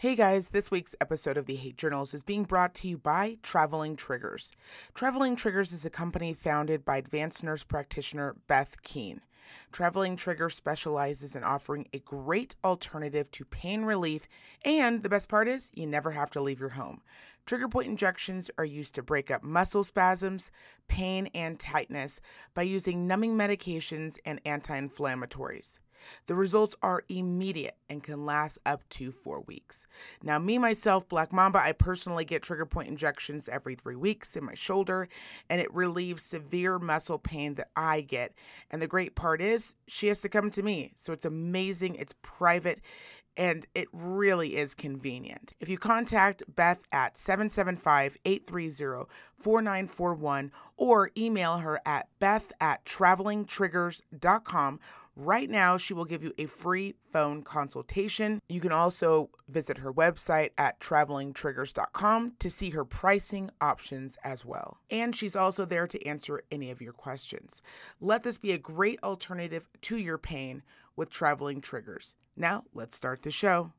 Hey guys, this week's episode of the Hate Journals is being brought to you by Traveling Triggers. Traveling Triggers is a company founded by advanced nurse practitioner Beth Keene. Traveling Triggers specializes in offering a great alternative to pain relief, and the best part is, you never have to leave your home. Trigger point injections are used to break up muscle spasms, pain, and tightness by using numbing medications and anti inflammatories. The results are immediate and can last up to four weeks. Now, me, myself, Black Mamba, I personally get trigger point injections every three weeks in my shoulder, and it relieves severe muscle pain that I get. And the great part is, she has to come to me. So it's amazing, it's private, and it really is convenient. If you contact Beth at 775 830 4941 or email her at beth at travelingtriggers.com, Right now, she will give you a free phone consultation. You can also visit her website at travelingtriggers.com to see her pricing options as well. And she's also there to answer any of your questions. Let this be a great alternative to your pain with Traveling Triggers. Now, let's start the show.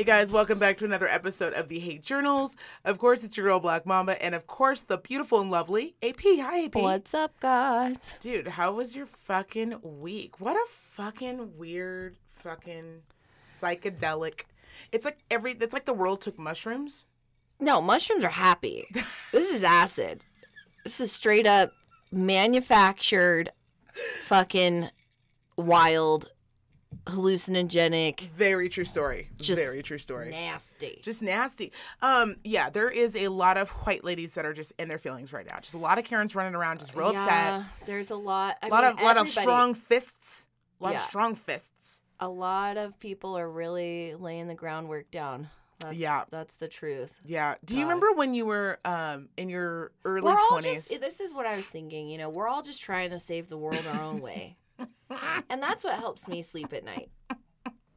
Hey guys, welcome back to another episode of the Hate Journals. Of course, it's your girl Black Mamba, and of course, the beautiful and lovely AP. Hi, AP. What's up, guys? Dude, how was your fucking week? What a fucking weird, fucking psychedelic. It's like every. It's like the world took mushrooms. No, mushrooms are happy. this is acid. This is straight up manufactured, fucking wild hallucinogenic, Very true story. Just Very true story. nasty. Just nasty. Um, yeah, there is a lot of white ladies that are just in their feelings right now. Just a lot of Karens running around, just real upset. yeah, there's a lot. A lot mean, of lot of strong fists. A lot Yeah. of strong fists. A lot of people are really laying the groundwork down. That's, Yeah. that's the truth. Yeah. Do you remember when you were um in your early We're all twenties? just. This is what I was thinking. You know, we're all just trying to save the world our own way, and that's what helps me sleep at night.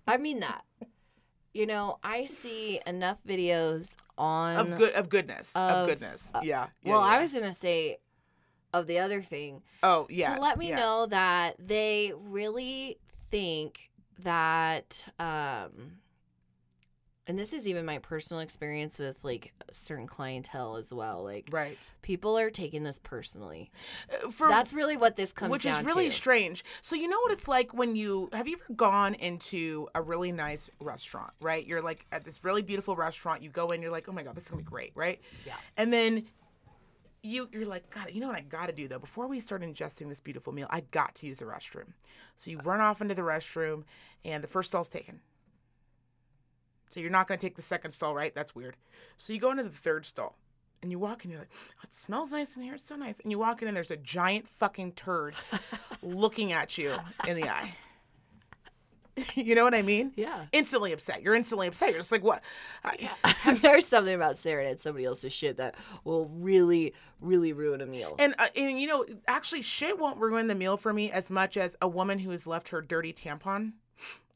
I mean that. You know, I see enough videos on of good of goodness. Of, of- goodness. uh, yeah, yeah. well, I was gonna say of the other thing Oh yeah. to let me yeah. know that they really think that um and this is even my personal experience with like certain clientele as well like Right. people are taking this personally Uh, For that's really what this comes which is really to strange. So you know what it's like when you have you ever gone into a really nice restaurant, right? You're like at this really beautiful restaurant. You go in, you're like, oh my god, this is gonna be great, right? Yeah. And then you you're like, God, you know what I gotta do though? Before we start ingesting this beautiful meal, I got to use the restroom. So you run off into the restroom, and the first stall's taken. So you're not gonna take the second stall, right? That's weird. So you go into the third stall. And you walk in, you're like, oh, it smells nice in here. It's so nice. And you walk in, and there's a giant fucking turd looking at you in the eye. you know what I mean? yeah Instantly upset. You're instantly upset. You're just like, what? I, there's something about staring at somebody else's shit that will really really ruin a meal And, uh, and you know, actually, shit won't ruin the meal for me as much as a woman who has left her dirty tampon.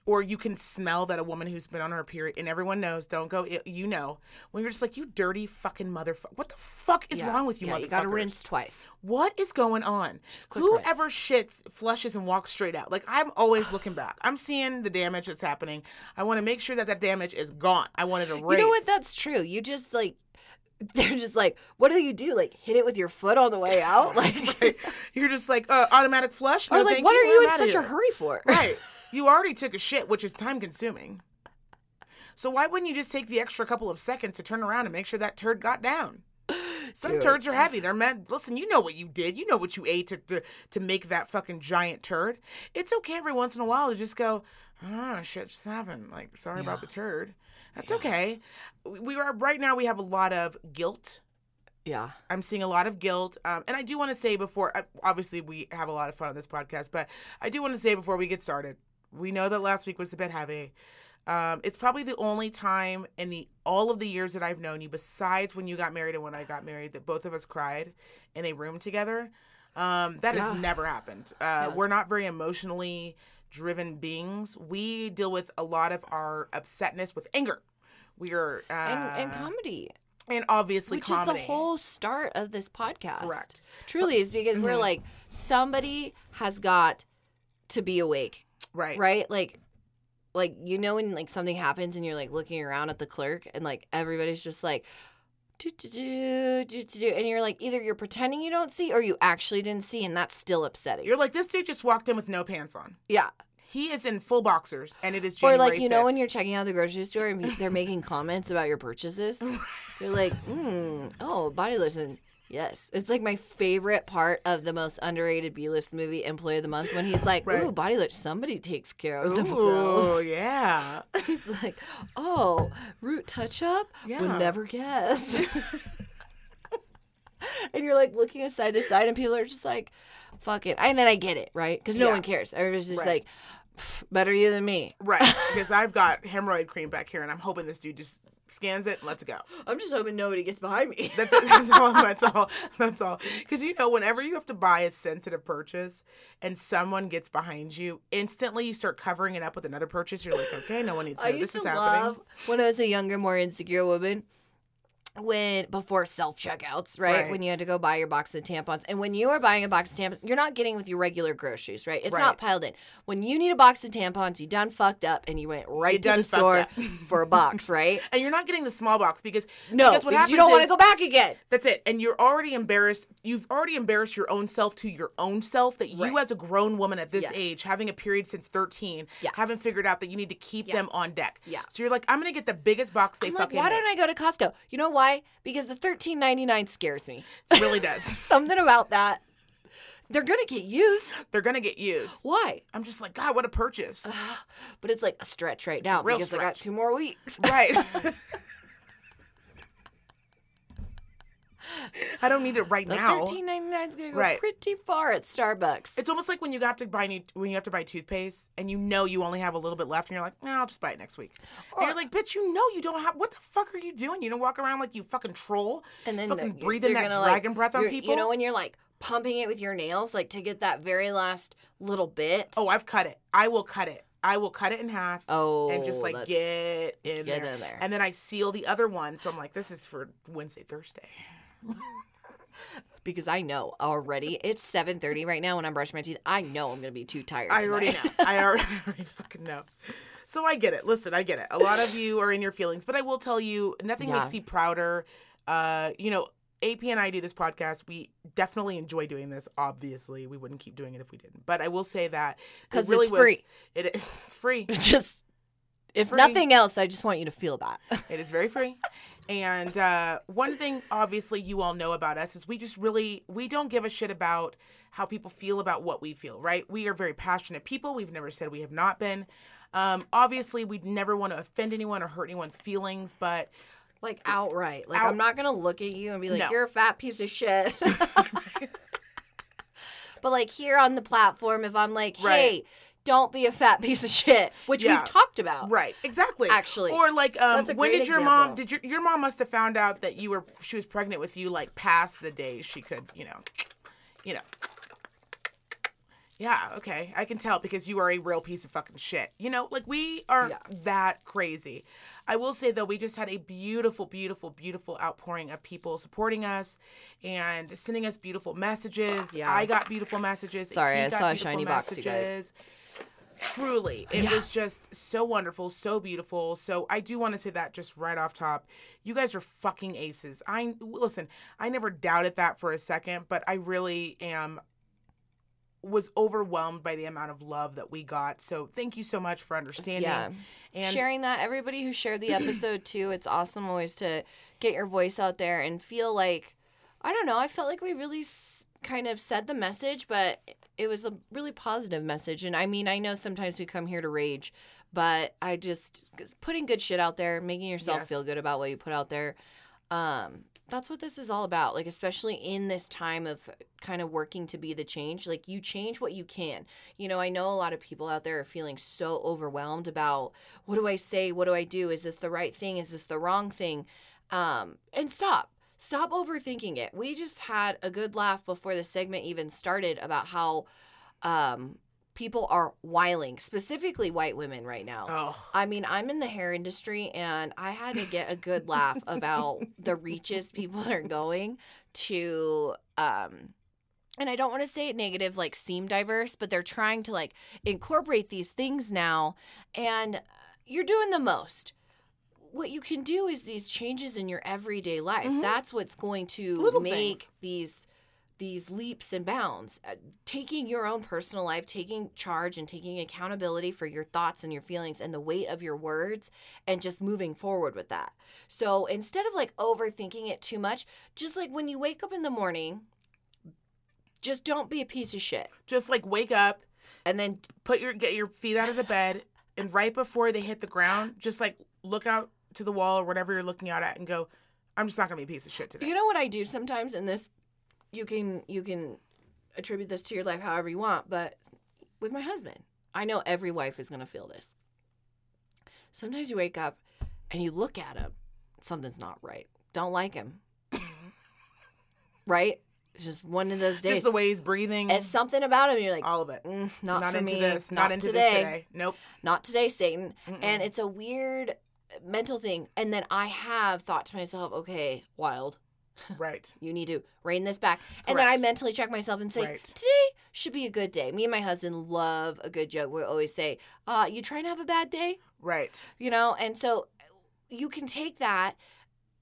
Or you can smell that a woman who's been on her period, and everyone knows, don't go, you know, when you're just like, you dirty fucking motherfucker. What the fuck is Yeah. wrong with you, yeah, you gotta rinse twice What is going on? Whoever rinse. shits, flushes, and walks straight out. Like, I'm always looking back. I'm seeing the damage that's happening. I want to make sure that that damage is gone. I want it erased. you know what that's true you just like they're just like what do you do like hit it with your foot on the way out like Right. You're just like, uh, automatic flush? I was like, what are you in such a hurry for? Right. You already took a shit, which is time consuming. So why wouldn't you just take the extra couple of seconds to turn around and make sure that turd got down? Some Dude. turds are heavy. They're meant. Listen, you know what you did. You know what you ate to, to to make that fucking giant turd. It's okay every once in a while to just go, oh shit, just happened. Like, sorry about the turd. That's okay. We we are right now. We have a lot of guilt Yeah. I'm seeing a lot of guilt. Um, and I do want to say before, uh, obviously, we have a lot of fun on this podcast, but I do want to say before we get started, we know that last week was a bit heavy. Um, it's probably the only time in the all of the years that I've known you, besides when you got married and when I got married, that both of us cried in a room together. Um, that Yeah. has never happened. Uh, we're not very emotionally driven beings. We deal with a lot of our upsetness with anger. We are uh, and, and comedy. and obviously which comedy. is the whole start of this podcast. Correct. Truly is because we're Mhm. like somebody has got to be awake, right. right? Like like you know when like something happens and you're like looking around at the clerk and like everybody's just like do, do, do, do, do, and you're like either you're pretending you don't see or you actually didn't see and that's still upsetting. You're like this dude just walked in with no pants on. yeah. He is in full boxers, and it is Or like you know when you're checking out the grocery store and they're making comments about your purchases. You're like, mm, oh, body lotion. Yes, it's like my favorite part of the most underrated B-list movie, Employee of the Month, when he's like, Right. "Ooh, body lotion. Somebody takes care of Ooh, themselves." Oh yeah. He's like, "Oh, root touch-up. Yeah. Would never guess." and you're like looking side to side, and people are just like, "Fuck it." And then I get it, right? Because no Yeah. one cares. Everybody's just Right. like, "Pff, "Better you than me." Right, because I've got hemorrhoid cream back here, and I'm hoping this dude just scans it and lets go. I'm just hoping nobody gets behind me. That's. That's all. That's all. That's all. Because you know, whenever you have to buy a sensitive purchase and someone gets behind you, instantly you start covering it up with another purchase. You're like, okay, no one needs to know this is happening. when I was a younger, more insecure woman. When before self checkouts, right? Right. When you had to go buy your box of tampons, and when you are buying a box of tampons, you're not getting with your regular groceries, right? It's Right. not piled in. When you need a box of tampons, you done fucked up, and you went right You to the store up. for a box, right? And you're not getting the small box because No, because what because happens you don't want to go back again. That's it. And you're already embarrassed. You've already embarrassed your own self to your own self that you, Right. as a grown woman at this Yes. age, having a period since 13, Yeah. haven't figured out that you need to keep Yeah. them on deck. Yeah. So you're like, I'm going to get the biggest box they I'm like, fucking why don't I go to Costco? You know why? Because the thirteen ninety nine scares me. It really does. Something about that. They're gonna get used. They're going to get used. Why? I'm just like, God, what a purchase. But it's like a stretch right now because I got two more weeks. right. I don't need it right The now. thirteen ninety nine is gonna go Right. pretty far at Starbucks. It's almost like when you got to buy new, when you have to buy toothpaste and you know you only have a little bit left and you're like, nah, I'll just buy it next week. and you're like, bitch, you know you don't have. What the fuck are you doing? You don't walk around like you fucking troll, and then fucking they're- breathing that gonna, like- dragon breath on people. You know when you're like pumping it with your nails, like to get that very last little bit. oh, I've cut it. I will cut it. I will cut it in half. Oh, and just oh, like get in get there. in there. and then I seal the other one. So I'm like, this is for Wednesday, Thursday. because I know already. It's seven thirty right now when I'm brushing my teeth. I know I'm gonna be too tired. I already know. I already, I already fucking know. So I get it. Listen, I get it. A lot of you are in your feelings, but I will tell you, nothing Yeah. makes me prouder. Uh, you know, AP and I do this podcast. We definitely enjoy doing this. Obviously, we wouldn't keep doing it if we didn't. But I will say that it 'Cause really it's was- free. It is it's free. just if free. nothing else, I just want you to feel that. It is very free. And uh, one thing, obviously, you all know about us is we just really we don't give a shit about how people feel about what we feel. Right? We are very passionate people. We've never said we have not been. Um, obviously, we'd never want to offend anyone or hurt anyone's feelings, but like outright. Like Out- I'm not gonna look at you and be like, No. "You're a fat piece of shit." but like here on the platform, if I'm like, Right. "Hey, don't be a fat piece of shit," which Yeah. we've talked about, right, exactly. Actually, or like, um, when did your mom? Did your your mom must have found out that you were she was pregnant with you like past the days she could, you know, you know. Yeah, okay. I can tell because you are a real piece of fucking shit. You know, like we are Yeah. that crazy. I will say though, we just had a beautiful, beautiful, beautiful outpouring of people supporting us and sending us beautiful messages. Yeah. I got beautiful messages. Sorry, I saw a shiny box, you guys. Truly, it Yeah. was just so wonderful, so beautiful. So I do want to say that just right off top, you guys are fucking aces. I listen. I never doubted that for a second, but I really am was overwhelmed by the amount of love that we got. So thank you so much for understanding. Yeah. And sharing that. Everybody who shared the episode too. It's awesome always to get your voice out there and feel like I don't know. I felt like we really s- kind of said the message, but it was a really positive message. And I mean, I know sometimes we come here to rage, but I just putting good shit out there, making yourself Yes. feel good about what you put out there. Um, that's what this is all about. Like, especially in this time of kind of working to be the change, like, you change what you can. You know, I know a lot of people out there are feeling so overwhelmed about what do I say? What do I do? Is this the right thing? Is this the wrong thing? Um, and stop. Stop overthinking it. We just had a good laugh before the segment even started about how um, people are wiling, specifically white women right now. Oh, I mean, I'm in the hair industry and I had to get a good laugh about the reaches people are going to um and I don't want to say it negative like seem diverse, but they're trying to like incorporate these things now and uh, you're doing the most. What you can do is these changes in your everyday life. Mhm. That's what's going to Little make things. these these leaps and bounds uh, taking your own personal life taking charge and taking accountability for your thoughts and your feelings and the weight of your words and just moving forward with that so instead of like overthinking it too much just like when you wake up in the morning just don't be a piece of shit just like wake up, and then put your get your feet out of the bed, and right before they hit the ground, just like look out to the wall or whatever you're looking out at, and go, "I'm just not gonna be a piece of shit today." you know what i do sometimes and this you can you can attribute this to your life however you want but with my husband i know every wife is to feel this sometimes you wake up and you look at him something's not right don't like him right it's just one of those days Just the way he's breathing, it's something about him you're like all of it. "Mm, not, not into me this. Not, not into today this today. Nope. not today satan Mm-mm. and it's a weird mental thing and then i have thought to myself okay wild right. you need to rein this back. And then I mentally check myself and say, Right. today should be a good day. Me and my husband love a good joke. We always say, uh, you trying to have a bad day? Right. You know? And so you can take that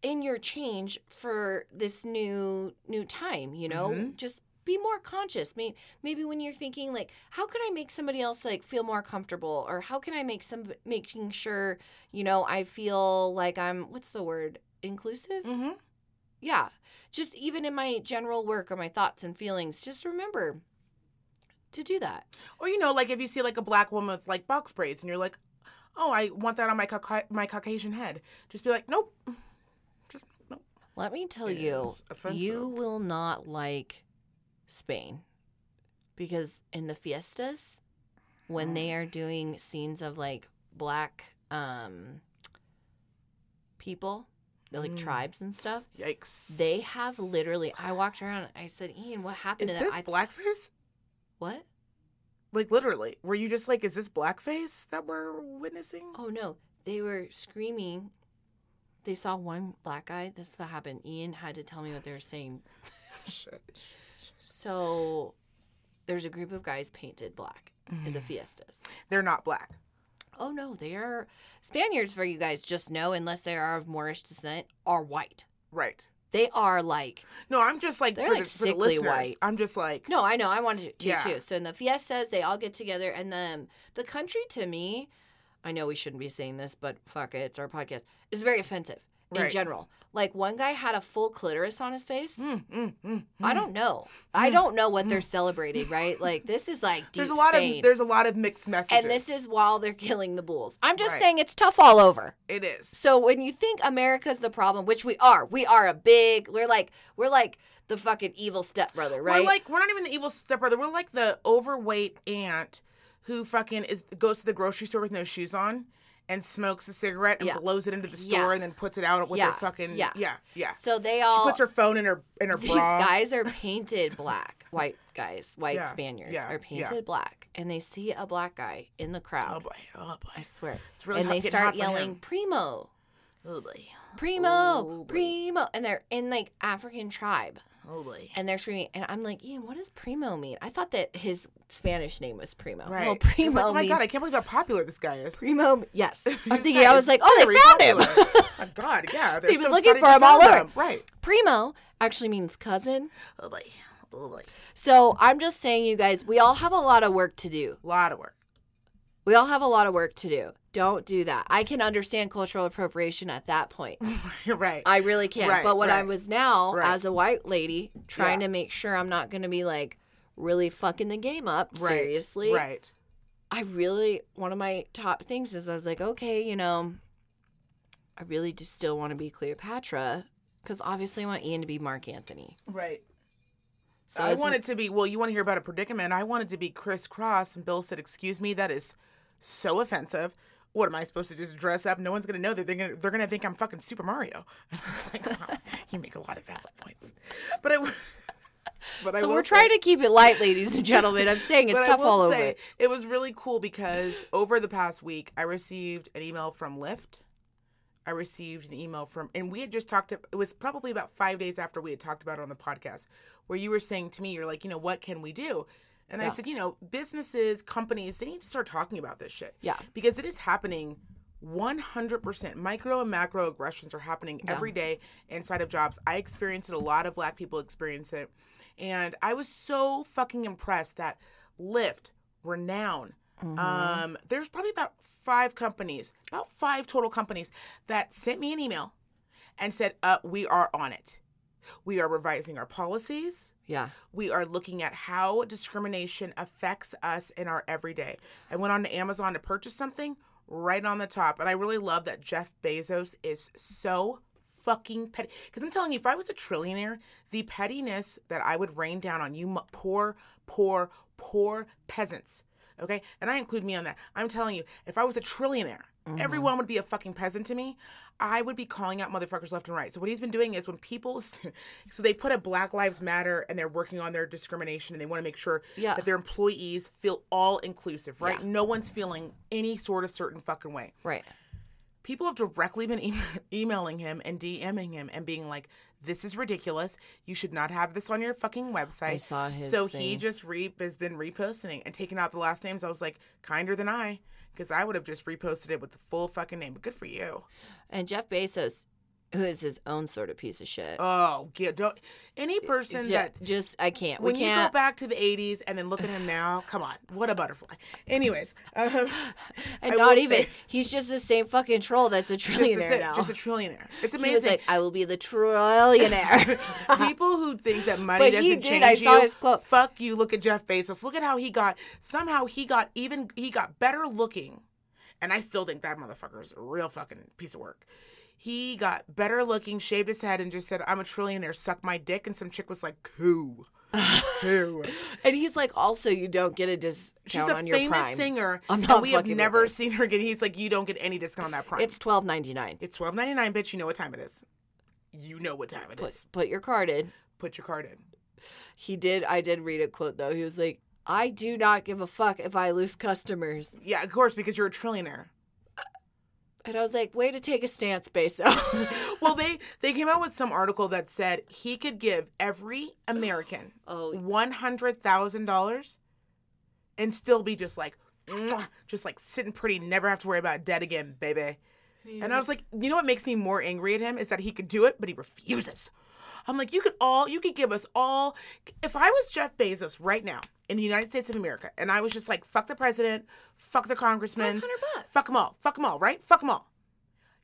in your change for this new new time, you know? Mhm. Just be more conscious. Maybe, maybe when you're thinking like, how can I make somebody else like feel more comfortable, or how can I make some making sure, you know, I feel like I'm what's the word inclusive? Mm-hmm. yeah just even in my general work or my thoughts and feelings just remember to do that Or you know, like if you see like a black woman with like box braids, and you're like, "Oh, I want that on my Cauca- my Caucasian head." Just be like, "Nope." Just nope. let me tell It you you will not like spain because in the fiestas when they are doing scenes of like black um people like Mm. tribes and stuff Yikes. they have literally i walked around i said ian what happened Is to that this I, blackface? what Like literally, were you just like, "Is this blackface that we're witnessing?" Oh no, they were screaming. They saw one black guy. This is what happened. Ian had to tell me what they were saying. Shit. So there's a group of guys painted black in the mm. fiestas. They're not black. Oh no, they are Spaniards for you guys just know, unless they are of Moorish descent, are white. Right. They are like No, I'm just like They're, for, like, the, for the sickly listeners. white. I'm just like, no, I know, I wanted to Yeah. too. So in the fiestas, they all get together, and then the country to me, I know we shouldn't be saying this, but fuck it, it's our podcast. It's very offensive in general. Like one guy had a full clitoris on his face. mm, mm, mm, I mm. don't know. I don't know what they're celebrating, right? Like this is like There's a lot Spain. of there's a lot of mixed messages. and this is while they're killing the bulls. I'm just Right. saying it's tough all over. it is. So when you think America's the problem, which we are, we are a big. We're like we're like the fucking evil stepbrother, right? We're like we're not even the evil stepbrother. We're like the overweight aunt who fucking is goes to the grocery store with no shoes on and smokes a cigarette and Yeah. blows it into the Yeah. store and then puts it out with Yeah. her fucking Yeah. yeah yeah. so they She all puts her phone in her in her these bra. guys are painted black. White guys, white Yeah, Spaniards yeah, are yeah. painted black, and they see a black guy in the crowd. Oh boy, oh boy, I swear, it's really and they start yelling "Primo, Oh boy, Primo, Oh, boy. Primo," and they're in like African tribe. Oh boy. and they're screaming. And I'm like, Ian, what does primo mean? I thought that his Spanish name was primo. Right. Well, primo like, oh my means god, I can't believe how popular this guy is. primo. Yes, I'm thinking. I was like, oh, they found him. popular. my god, yeah. they're They've been so looking for him all over. him. Right. primo actually means cousin. Oh boy, oh boy. So I'm just saying, you guys, we all have a lot of work to do. A lot of work. We all have a lot of work to do. Don't do that. I can understand cultural appropriation at that point. right. I really can. Right, but when I was now, Right. as a white lady, trying Yeah. to make sure I'm not going to be like really fucking the game up, right. seriously. Right. I really one of my top things is I was like, okay, you know, I really just still want to be Cleopatra because obviously I want Ian to be Mark Antony. Right. So I was- wanted to be. Well, you want to hear about a predicament? I wanted to be Kris Kross, and Bill said, "Excuse me, that is so offensive. What am I supposed to just dress up? No one's gonna know that they're gonna they're gonna think I'm fucking Super Mario." And I was like, wow, "You make a lot of valid points," but it. But I so we're say- trying to keep it light, ladies and gentlemen. I'm saying it's tough all say, over. It was really cool because over the past week, I received an email from Lyft. I received an email from, and we had just talked. To, it was probably about five days after we had talked about it on the podcast, where you were saying to me, "You're like, you know, what can we do?" And I said, you know, businesses, companies, they need to start talking about this shit. Yeah. because it is happening. 100% micro and macro aggressions are happening every day inside of jobs. I experienced it. A lot of black people experience it. And I was so fucking impressed that Lyft, Renown, um, there's probably about five companies, about five total companies that sent me an email and said, uh, we are on it. We are revising our policies. Yeah. We are looking at how discrimination affects us in our everyday. I went on to Amazon to purchase something right on the top. And I really love that Jeff Bezos is so fucking petty. Because I'm telling you, if I was a trillionaire, the pettiness that I would rain down on you poor, poor, poor peasants. Okay. And I include me on that. I'm telling you, if I was a trillionaire, Mm-hmm. everyone would be a fucking peasant to me. I would be calling out motherfuckers left and right. So what he's been doing is when people, so they put a Black Lives Matter and they're working on their discrimination and they want to make sure Yeah. that their employees feel all inclusive, right? Yeah. No one's feeling any sort of certain fucking way. Right. People have directly been e- emailing him and DMing him and being like, "This is ridiculous. You should not have this on your fucking website." I saw his So he just re- has been reposting and taking out the last names. I was like, kinder than I, because I would have just reposted it with the full fucking name. But good for you. And Jeff Bezos, who is his own sort of piece of shit. Oh, get don't any person that just I can't. We when you go back to the 80s and then look at him now, come on, what a butterfly. Anyways, um, and not even. say- He's just the same fucking troll that's a just, trillionaire that's it, now. just a trillionaire. It's he was amazing. like, I will be the trillionaire. People who think that money But doesn't he did, change I saw you, his quote. fuck you. Look at Jeff Bezos. Look at how he got. Somehow he got even. He got better looking, and I still think that motherfucker's a real fucking piece of work. He got better looking, shaved his head, and just said, "I'm a trillionaire. Suck my dick." And some chick was like, "Cool, cool." and he's like, also, you don't get a discount She's a on your famous prime. singer, I'm and not we have never seen her get. He's like, "You don't get any discount on that prime." It's twelve ninety nine. it's twelve ninety nine, bitch. You know what time it is. You know what time it is. Put put your card in. Put your card in. He did. I did read a quote though. He was like, "I do not give a fuck if I lose customers," Yeah, of course, because you're a trillionaire. And I was like, "Way to take a stance, Bezos." well, they they came out with some article that said he could give every American oh, one hundred thousand dollars and still be just like, just like sitting pretty, never have to worry about debt again, baby. And I was like, you know what makes me more angry at him is that he could do it, but he refuses. I'm like, you could all, you could give us all. If I was Jeff Bezos right now in the United States of America, and I was just like, fuck the president, fuck the congressmen, fuck them all, fuck them all, right? Fuck them all.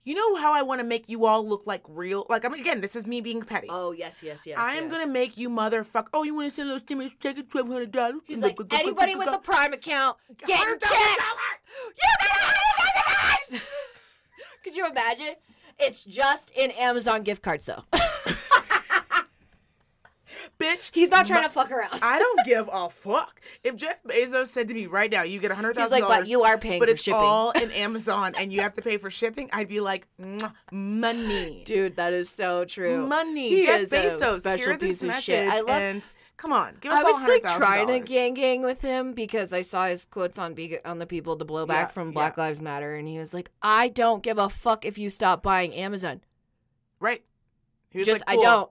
You know how I want to make you all look like real? Like, I mean, again, this is me being petty. oh yes, yes, yes. I am yes. gonna make you motherfuck. Oh, you want to send those stimulus hundred dollars? He's like, anybody with a Prime account getting $100,000. checks. You get thousand dollars. Could you imagine? It's just in Amazon gift cards though. bitch. He's not trying to fuck around. I don't give a fuck. If Jeff Bezos said to me right now, you get a hundred He's thousand like, but you are paying but for it's shipping. all in Amazon, and you have to pay for shipping, I'd be like, money, Dude, that is so true. money. He Jeff is Bezos, special piece of shit. I love- and come on, give us I was like trying to gang gang with him because I saw his quotes on be- on the people to blow back Yeah, from yeah. Black Lives Matter, and he was like, "I don't give a fuck if you stop buying Amazon. right. He was Just like, I don't."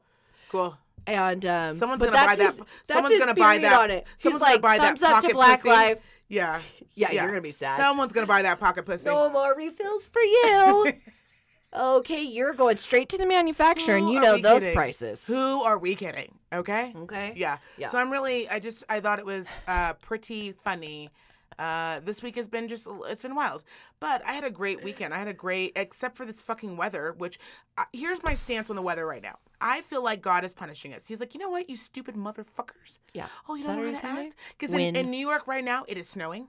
Cool. And um, Someone's gonna buy that's that. someone's gonna buy that. On it. He's Someone's gonna like, buy that thumbs up pocket to Black pussy. Life. Yeah. Yeah, you're gonna be sad. Someone's gonna buy that pocket pussy. No more refills for you. okay, you're going straight to the manufacturer, and you know those kidding? prices. Who are we kidding? Okay. Okay. Yeah. Yeah. So I'm really, I just, I thought it was uh, pretty funny. Uh, this week has been just, it's been wild. But I had a great weekend. I had a great, except for this fucking weather, which, uh, here's my stance on the weather right now. I feel like God is punishing us. He's like, you know what, you stupid motherfuckers. Yeah. Oh, you don't know how to act? Because in, in New York right now, it is snowing.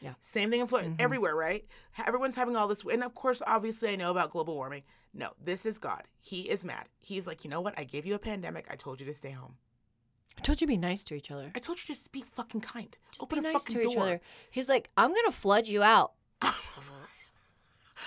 Yeah. Same thing in Florida, everywhere, right? Everyone's having all this, and of course, obviously, I know about global warming. No, this is God. He is mad. He's like, you know what? I gave you a pandemic. I told you to stay home. I told you to be nice to each other. I told you just be fucking kind. Just Open be a nice fucking to each door. other. He's like, I'm gonna flood you out.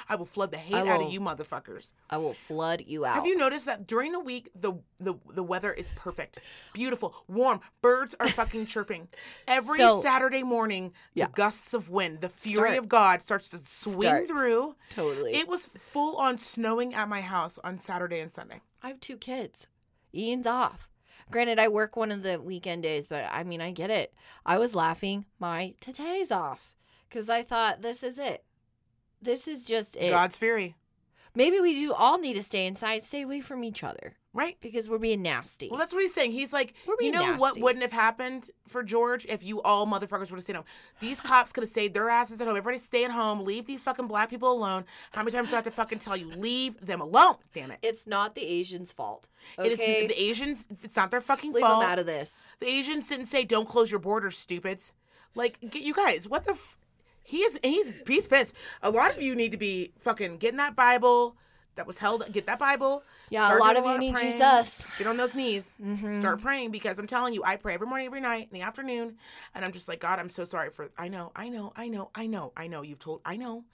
I will flood the hate I out will- of you motherfuckers. I will flood you out. Have you noticed that during the week the the the weather is perfect, beautiful, warm. Birds are fucking chirping. Every So- Saturday morning, Yeah. the gusts of wind, the fury Start. of God starts to swing Start. through. Totally. It was full on snowing at my house on Saturday and Sunday. I have two kids. Ian's off. Granted, I work one of the weekend days, but I mean, I get it. I was laughing my today's off because I thought this is it. This is just it. God's fury, Maybe we do all need to stay inside, stay away from each other right? because we're being nasty. Well, that's what he's saying. He's like, you know what wouldn't have happened for George if you all motherfuckers would have stayed home. These cops could have stayed their asses at home. Everybody stay at home. Leave these fucking black people alone. How many times do I have to fucking tell you? Leave them alone. Damn it. it's not the Asians' fault. It is Okay, the Asians. It's not their fucking leave fault. them out of this. the Asians didn't say don't close your borders, stupids. Like you guys, what the? F- he is. He's he's pissed. A lot of you need to be fucking getting that Bible that was held. Get that Bible. Yeah, a lot of you need praying. Jesus. Get on those knees. Mm-hmm. Start praying because I'm telling you, I pray every morning, every night, in the afternoon, and I'm just like, God, I'm so sorry for. I know, I know, I know, I know, I know. You've told, I know.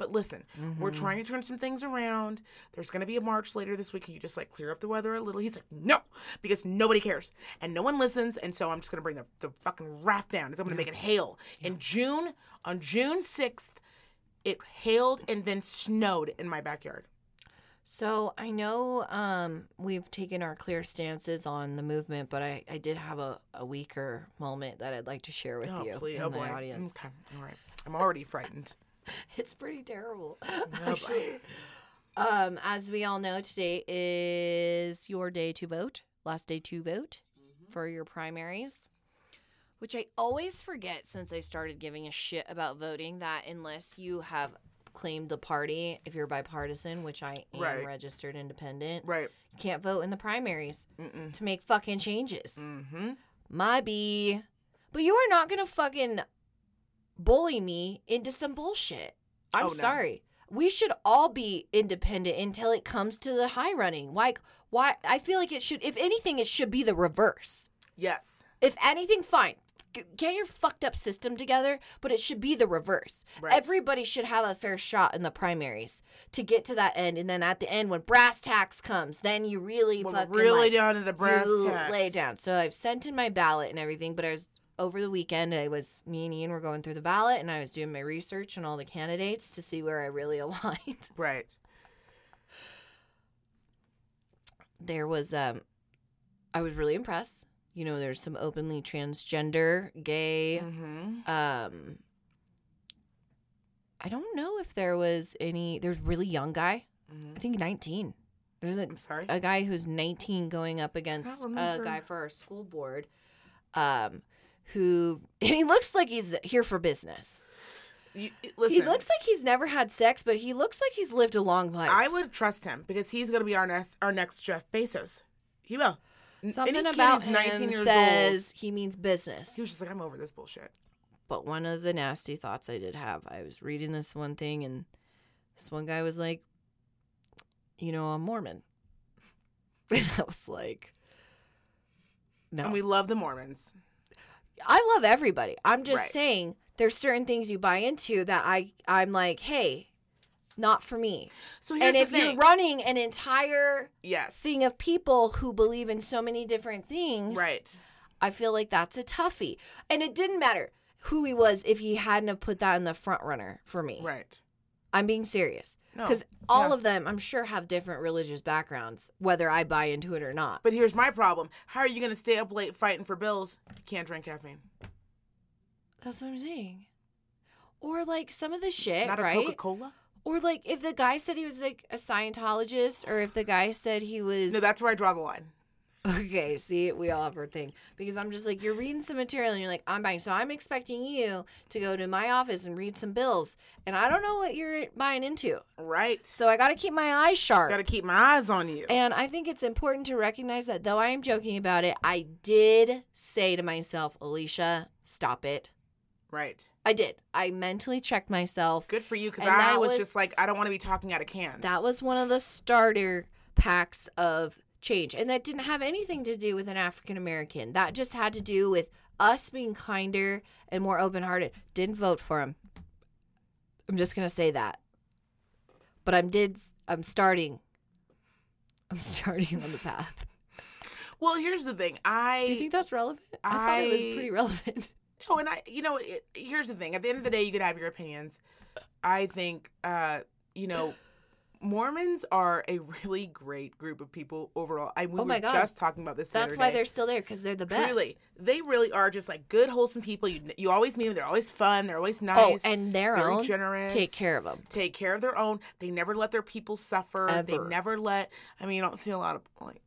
But listen, we're mm-hmm. trying to turn some things around. There's going to be a march later this week. Can you just like clear up the weather a little? He's like, no, because nobody cares and no one listens. And so I'm just going to bring the, the fucking wrath down. I'm going to make it hail. In June, on June 6th, it hailed and then snowed in my backyard. So I know um, we've taken our clear stances on the movement, but I, I did have a, a weaker moment that I'd like to share with Oh, you please. and Oh, my boy. audience. Okay. All right. I'm already frightened. It's pretty terrible, actually. Um, as we all know, today is your day to vote, last day to vote for your primaries. Which I always forget since I started giving a shit about voting that unless you have claimed the party, if you're bipartisan, which I am Right. registered independent, Right. you can't vote in the primaries Mm-mm. to make fucking changes. Mm-hmm. My B. But you are not gonna fucking bully me into some bullshit. I'm Oh, no. sorry. We should all be independent until it comes to the high running. Like, why? I feel like it should. If anything, it should be the reverse. Yes. If anything, fine. Get your fucked up system together, but it should be the reverse. Right. Everybody should have a fair shot in the primaries to get to that end, and then at the end, when brass tacks comes, then you really Well, fucking really like, down to the brass tacks. lay down. So I've sent in my ballot and everything, but I was over the weekend. I was me and Ian were going through the ballot, and I was doing my research on all the candidates to see where I really aligned. Right. There was um, I was really impressed. You know, there's some openly transgender, gay. Mm-hmm. Um, I don't know if there was any. There's really young guy. hmm I think 19. There's a I'm sorry. a guy who's 19 going up against a guy for our school board um who and he looks like he's here for business You- listen, he looks like he's never had sex but he looks like he's lived a long life I would trust him because he's gonna be our next our next Jeff Bezos. He will. Something about who's 19 him says old, he means business he was just like, I'm over this bullshit. but one of the nasty thoughts i did have i was reading this one thing and this one guy was like you know i'm mormon and i was like no And we love the Mormons. I love everybody. I'm just Right. saying there's certain things you buy into that I I'm like, hey, not for me. So here's and the if thing. you're running an entire yes. thing of people who believe in so many different things, Right. I feel like that's a toughie. And it didn't matter who he was if he hadn't have put that in the front runner for me. Right. I'm being serious. No. Because all yeah. of them, I'm sure, have different religious backgrounds, whether I buy into it or not. But here's my problem. How are you gonna stay up late fighting for bills? You can't drink caffeine. That's what I'm saying. Or like some of the shit, Not a right? Coca Cola. Or like if the guy said he was like a Scientologist, or if the guy said he was No, that's where I draw the line. okay. See, we all have our thing because I'm just like you're reading some material and you're like I'm buying, so I'm expecting you to go to my office and read some bills, and I don't know what you're buying into, Right. so I got to keep my eyes sharp. Got to keep my eyes on you. And I think it's important to recognize that though I am joking about it, I did say to myself, Alicia, stop it. right. I did. I mentally checked myself. Good for you, because I was, was- just like, I don't want to be talking out of cans. That was one of the starter packs of change. And that didn't have anything to do with an African American. That just had to do with us being kinder and more open hearted. Didn't vote for him. I'm just going to say that. but I'm did I'm starting. I'm starting on the path. Well, here's the thing. I Do you think that's relevant? I, thought it was pretty relevant. No, and I, you know, it, here's the thing. At the end of the day, you can have your opinions. I think, uh, you know, Mormons are a really great group of people overall. I we Oh my were God. just talking about this. the That's why day. they're still there because they're the best. truly they really are just like good, wholesome people. You you always meet them. They're always fun. They're always nice. Oh, nice. and their very own generous. take care of them. take care of their own. They never let their people suffer. They never let. I mean, you don't see a lot of like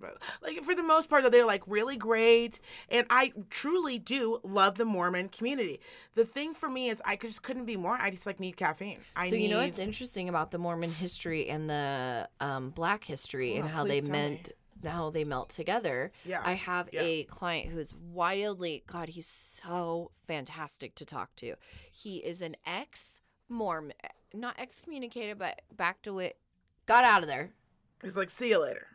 but like for the most part, though, they're like really great. And I truly do love the Mormon community. The thing for me is I just couldn't be more. I just like need caffeine. I so need. you know what's interesting about the Mormon history and the um, Black history and Oh, how they tell me. meant how they melt together. Yeah, I have yeah. a client who's wildly God, he's so fantastic to talk to. He is an ex Mormon, not excommunicated, but back to it, got out of there. He's like see you later.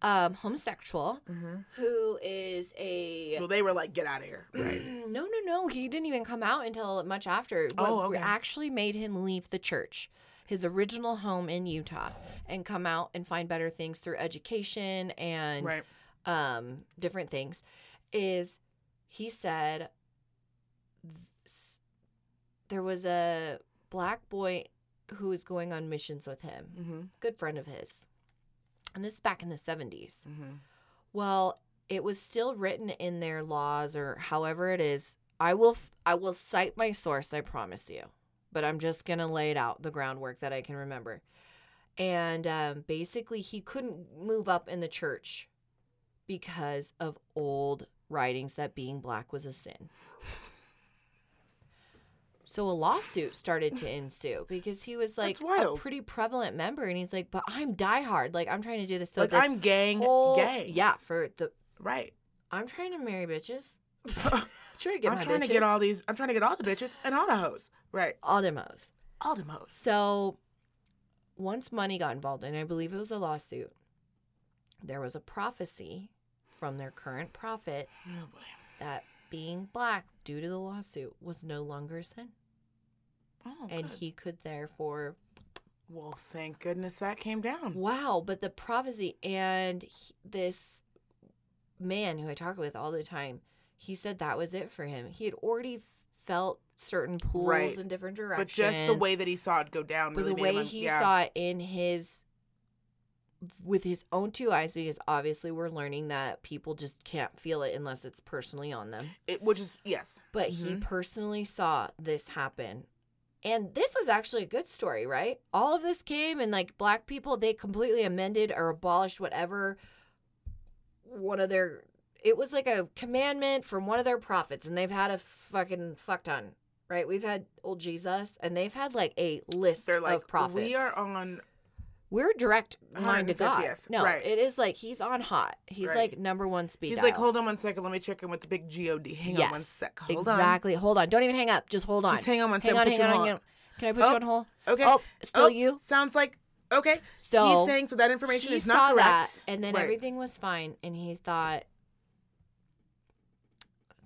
Um, homosexual Mm-hmm. who is a Well, they were like, get out of here. Right. no, no, no. He didn't even come out until much after. Oh, What okay. actually made him leave the church, his original home in Utah, and come out and find better things through education and right. um, different things, is he said there was a black boy who was going on missions with him, Mm-hmm. good friend of his. And this is back in the 70s. Mm-hmm. Well, it was still written in their laws or however it is. I will f- I will cite my source, I promise you. But I'm just going to lay it out the groundwork that I can remember. And um, basically he couldn't move up in the church because of old writings that being black was a sin. So a lawsuit started to ensue because he was like a pretty prevalent member, and he's like, "But I'm diehard. Like I'm trying to do this. So like this I'm gang whole gay. yeah for the Right. I'm trying to marry bitches. trying to get I'm trying bitches. to get all these. I'm trying to get all the bitches and all the hoes. Right. all the hoes. All the hoes. So once money got involved, and I believe it was a lawsuit, there was a prophecy from their current prophet Oh that being black due to the lawsuit was no longer a sin, Oh, and good. he could therefore Well, thank goodness that came down. Wow, but the prophecy and he- this man who I talk with all the time, he said that was it for him. He had already felt certain pulls Right. in different directions, But just the way that he saw it go down, but really the way him he yeah. saw it in his with his own two eyes because obviously we're learning that people just can't feel it unless it's personally on them it, which is yes. but he Mhm. personally saw this happen and this was actually a good story right all of this came and like black people they completely amended or abolished whatever one of their it was like a commandment from one of their prophets and they've had a fucking fuck ton right we've had old jesus and they've had like a list They're like of prophets we are on. We're direct mind to God. No, right. it is like he's on hot. He's Right. like number one speed. He's dial. like, hold on one second. Let me check in with the big God. Hang on one Yes, sec. Hold on. exactly. Hold on. Don't even hang up. Just hold on. Just hang on one hang second. on. Hang on. on Hang on. Can I put Oh, you on hold? Okay. Oh, still Oh, you. Sounds like okay. So he's saying so that information he is saw not that, correct. and then Right. everything was fine, and he thought.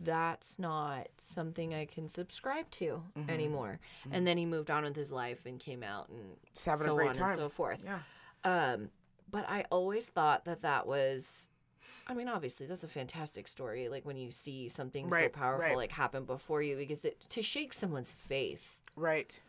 That's not something I can subscribe to Mhm. anymore. And then he moved on with his life and came out and so on time. and so forth. yeah. Um, but I always thought that that was. I mean, obviously, that's a fantastic story. Like when you see something so powerful right. like happen before you, because it, to shake someone's faith. Right.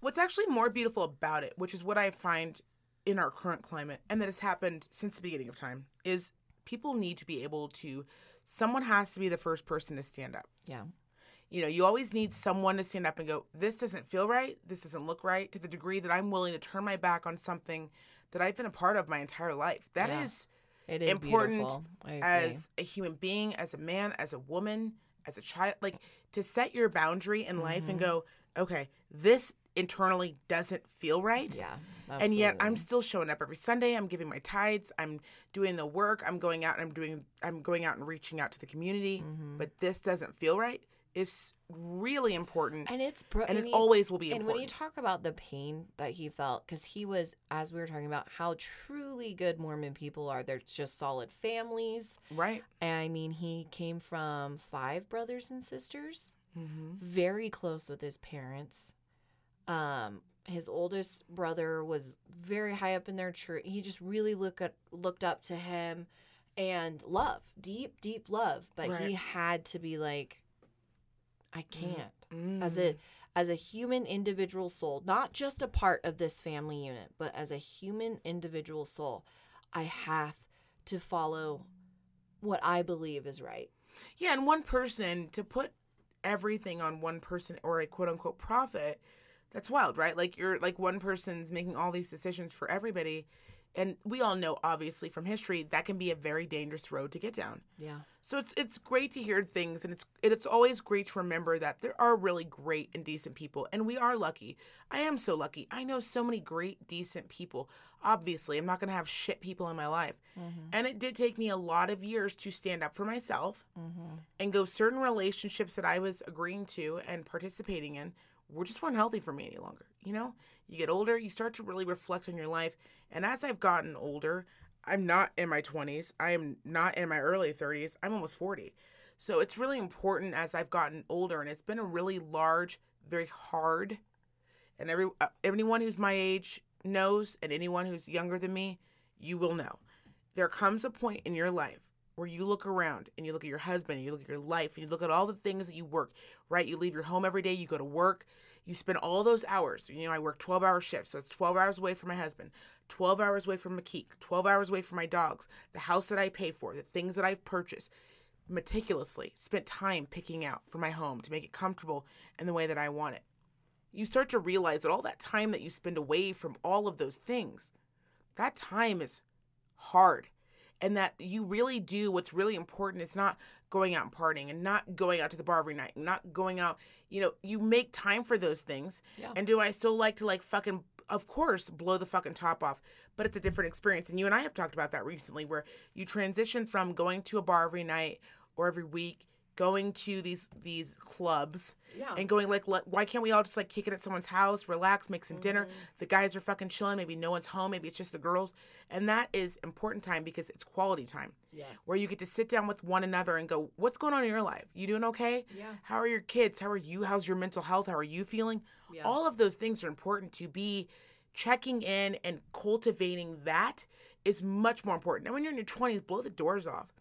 What's actually more beautiful about it, which is what I find in our current climate, and that has happened since the beginning of time, is people need to be able to. Someone has to be the first person to stand up. Yeah. You know, you always need someone to stand up and go, this doesn't feel right. This doesn't look right to the degree that I'm willing to turn my back on something that I've been a part of my entire life. That is It is Important beautiful. I agree. as a human being, as a man, as a woman, as a child, like to set your boundary in life and Mhm. go, okay, this internally doesn't feel right. yeah. And yet I'm still showing up every Sunday. I'm giving my tithes. I'm doing the work. I'm going out and I'm doing I'm going out and reaching out to the community. Mhm. But this doesn't feel right is really important. and it's bro- and it he- always will be important. And when you talk about the pain that he felt, because he was, as we were talking about, how truly good Mormon people are. They're just solid families. right? I mean, he came from five brothers and sisters. Mm-hmm. very close with his parents. Um, his oldest brother was very high up in their church. He just really look at, looked up to him and love, deep, deep love. But Right. he had to be like, I can't. Mm. As a as a human individual soul, not just a part of this family unit, but as a human individual soul, I have to follow what I believe is right. Yeah, and one person to put everything on one person or a quote unquote prophet, that's wild, right? Like you're like one person's making all these decisions for everybody. And we all know obviously from history that can be a very dangerous road to get down. Yeah. So it's it's great to hear things and it's it's always great to remember that there are really great and decent people and we are lucky. I am so lucky. I know so many great decent people. Obviously, I'm not going to have shit people in my life. Mm-hmm. And it did take me a lot of years to stand up for myself mm-hmm. and go certain relationships that I was agreeing to and participating in were just weren't healthy for me any longer. You know, you get older, you start to really reflect on your life. And as I've gotten older, I'm not in my 20s. I am not in my early 30s. I'm almost 40. So it's really important as I've gotten older, and it's been a really large, very hard, and every uh, anyone who's my age knows, and anyone who's younger than me, you will know. There comes a point in your life where you look around and you look at your husband, and you look at your life, and you look at all the things that you work. Right, you leave your home every day, you go to work, you spend all those hours. You know, I work 12 hour shifts, so it's 12 hours away from my husband, 12 hours away from McKeek, 12 hours away from my dogs, the house that I pay for, the things that I've purchased. Meticulously spent time picking out for my home to make it comfortable in the way that I want it. You start to realize that all that time that you spend away from all of those things, that time is hard. And that you really do what's really important is not going out and partying and not going out to the bar every night, not going out, you know, you make time for those things. Yeah. And do I still like to like fucking of course blow the fucking top off, but it's a different experience. And you and I have talked about that recently where you transition from going to a bar every night or every week, going to these these clubs Yeah. and going like let, why can't we all just like kick it at someone's house relax make some dinner? Mm-hmm. The guys are fucking chilling. Maybe no one's home. Maybe it's just the girls. And that is important time because it's quality time. Yes. where you get to sit down with one another and go what's going on in your life? You doing okay? Yeah. how are your kids? How are you? How's your mental health? How are you feeling? Yeah. all of those things are important to be checking in and cultivating that is much more important. And when you're in your 20s blow the doors off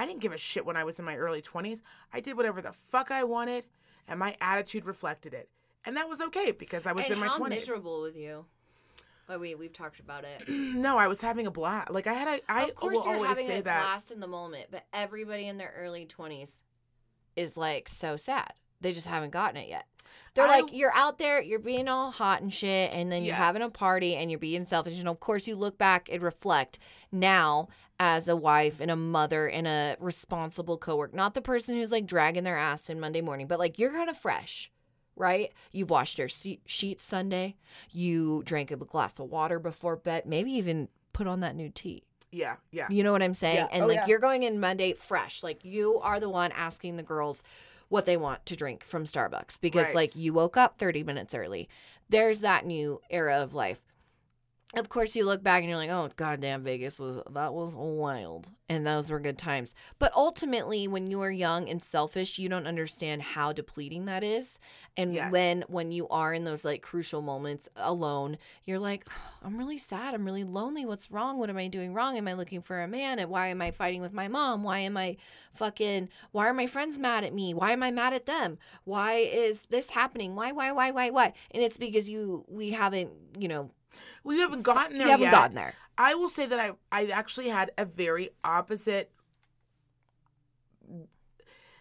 I didn't give a shit when I was in my early 20s. I did whatever the fuck I wanted, and my attitude reflected it. And that was okay because I was and in my how 20s. miserable with you? Well, we we've talked about it. no, I was having a blast. Like I had a I of course, will you're always having say a that. blast in the moment, but everybody in their early twenties is like so sad. They just haven't gotten it yet. They're I- like, you're out there, you're being all hot and shit, and then you're having a party and you're being selfish. And of course, you look back and reflect now as a wife and a mother and a responsible coworker, not the person who's like dragging their ass in Monday morning, but like you're kind of fresh. Right? You've washed your se- sheets Sunday. You drank a glass of water before bed. Maybe even put on that new tea. Yeah, yeah. You know what I'm saying? Yeah. And Oh, like yeah. you're going in Monday fresh. Like you are the one asking the girls what they want to drink from Starbucks because Right. like you woke up 30 minutes early. There's that new era of life. Of course you look back and you're like, "Oh goddamn Vegas was that was wild." And those were good times. But ultimately when you are young and selfish, you don't understand how depleting that is. And Yes. when when you are in those like crucial moments alone, you're like, I'm really sad. I'm really lonely. What's wrong? What am I doing wrong? Am I looking for a man? And why am I fighting with my mom? Why am I fucking why are my friends mad at me? Why am I mad at them? Why is this happening? Why, why, why, why, why? And it's because you we haven't, you know, We haven't gotten there you haven't yet. gotten there. I will say that I I actually had a very opposite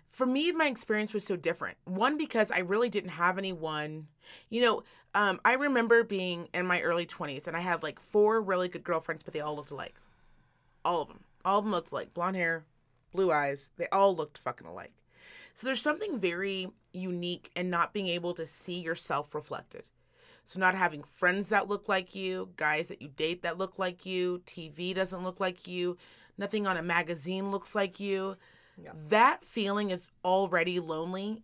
for me my experience was so different. One because I really didn't have anyone. You know, um I remember being in my early 20s and I had like four really good girlfriends but they all looked alike. All of them. All of them looked alike. Blonde hair, blue eyes. They all looked fucking alike. So there's something very unique in not being able to see yourself reflected. So not having friends that look like you, guys that you date that look like you, TV doesn't look like you, nothing on a magazine looks like you. Yeah. That feeling is already lonely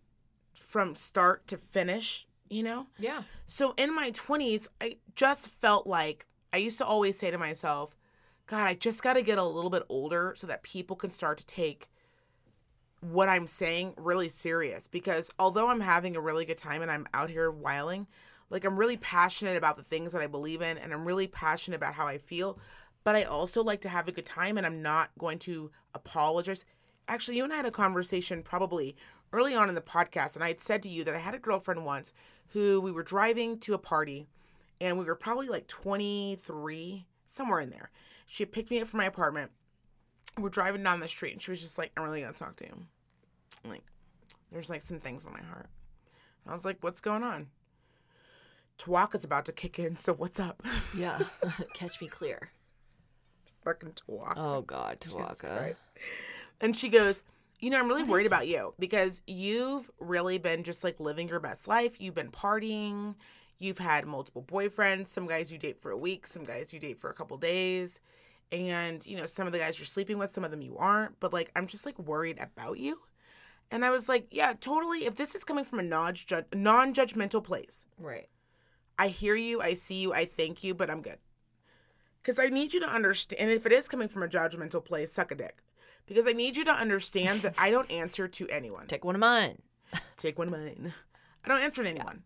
from start to finish, you know? Yeah. So in my 20s, I just felt like I used to always say to myself, God, I just got to get a little bit older so that people can start to take what I'm saying really serious. Because although I'm having a really good time and I'm out here whiling, Like I'm really passionate about the things that I believe in and I'm really passionate about how I feel, but I also like to have a good time and I'm not going to apologize. Actually, you and I had a conversation probably early on in the podcast and I had said to you that I had a girlfriend once who we were driving to a party and we were probably like 23, somewhere in there. She picked me up from my apartment. We're driving down the street and she was just like, I'm really gonna talk to you. Like, there's like some things on my heart. And I was like, what's going on? Tawaka's about to kick in, so what's up? Yeah. Catch me clear. Fucking Tawaka. Oh God, Tawaka. And she goes, You know, I'm really worried about you because you've really been just like living your best life. You've been partying. You've had multiple boyfriends. Some guys you date for a week, some guys you date for a couple days. And, you know, some of the guys you're sleeping with, some of them you aren't. But like, I'm just like worried about you. And I was like, Yeah, totally. If this is coming from a non judgmental place, Right. I hear you, I see you, I thank you, but I'm good. Because I need you to understand, and if it is coming from a judgmental place, suck a dick. Because I need you to understand that I don't answer to anyone. Take one of mine. Take one of mine. I don't answer to anyone.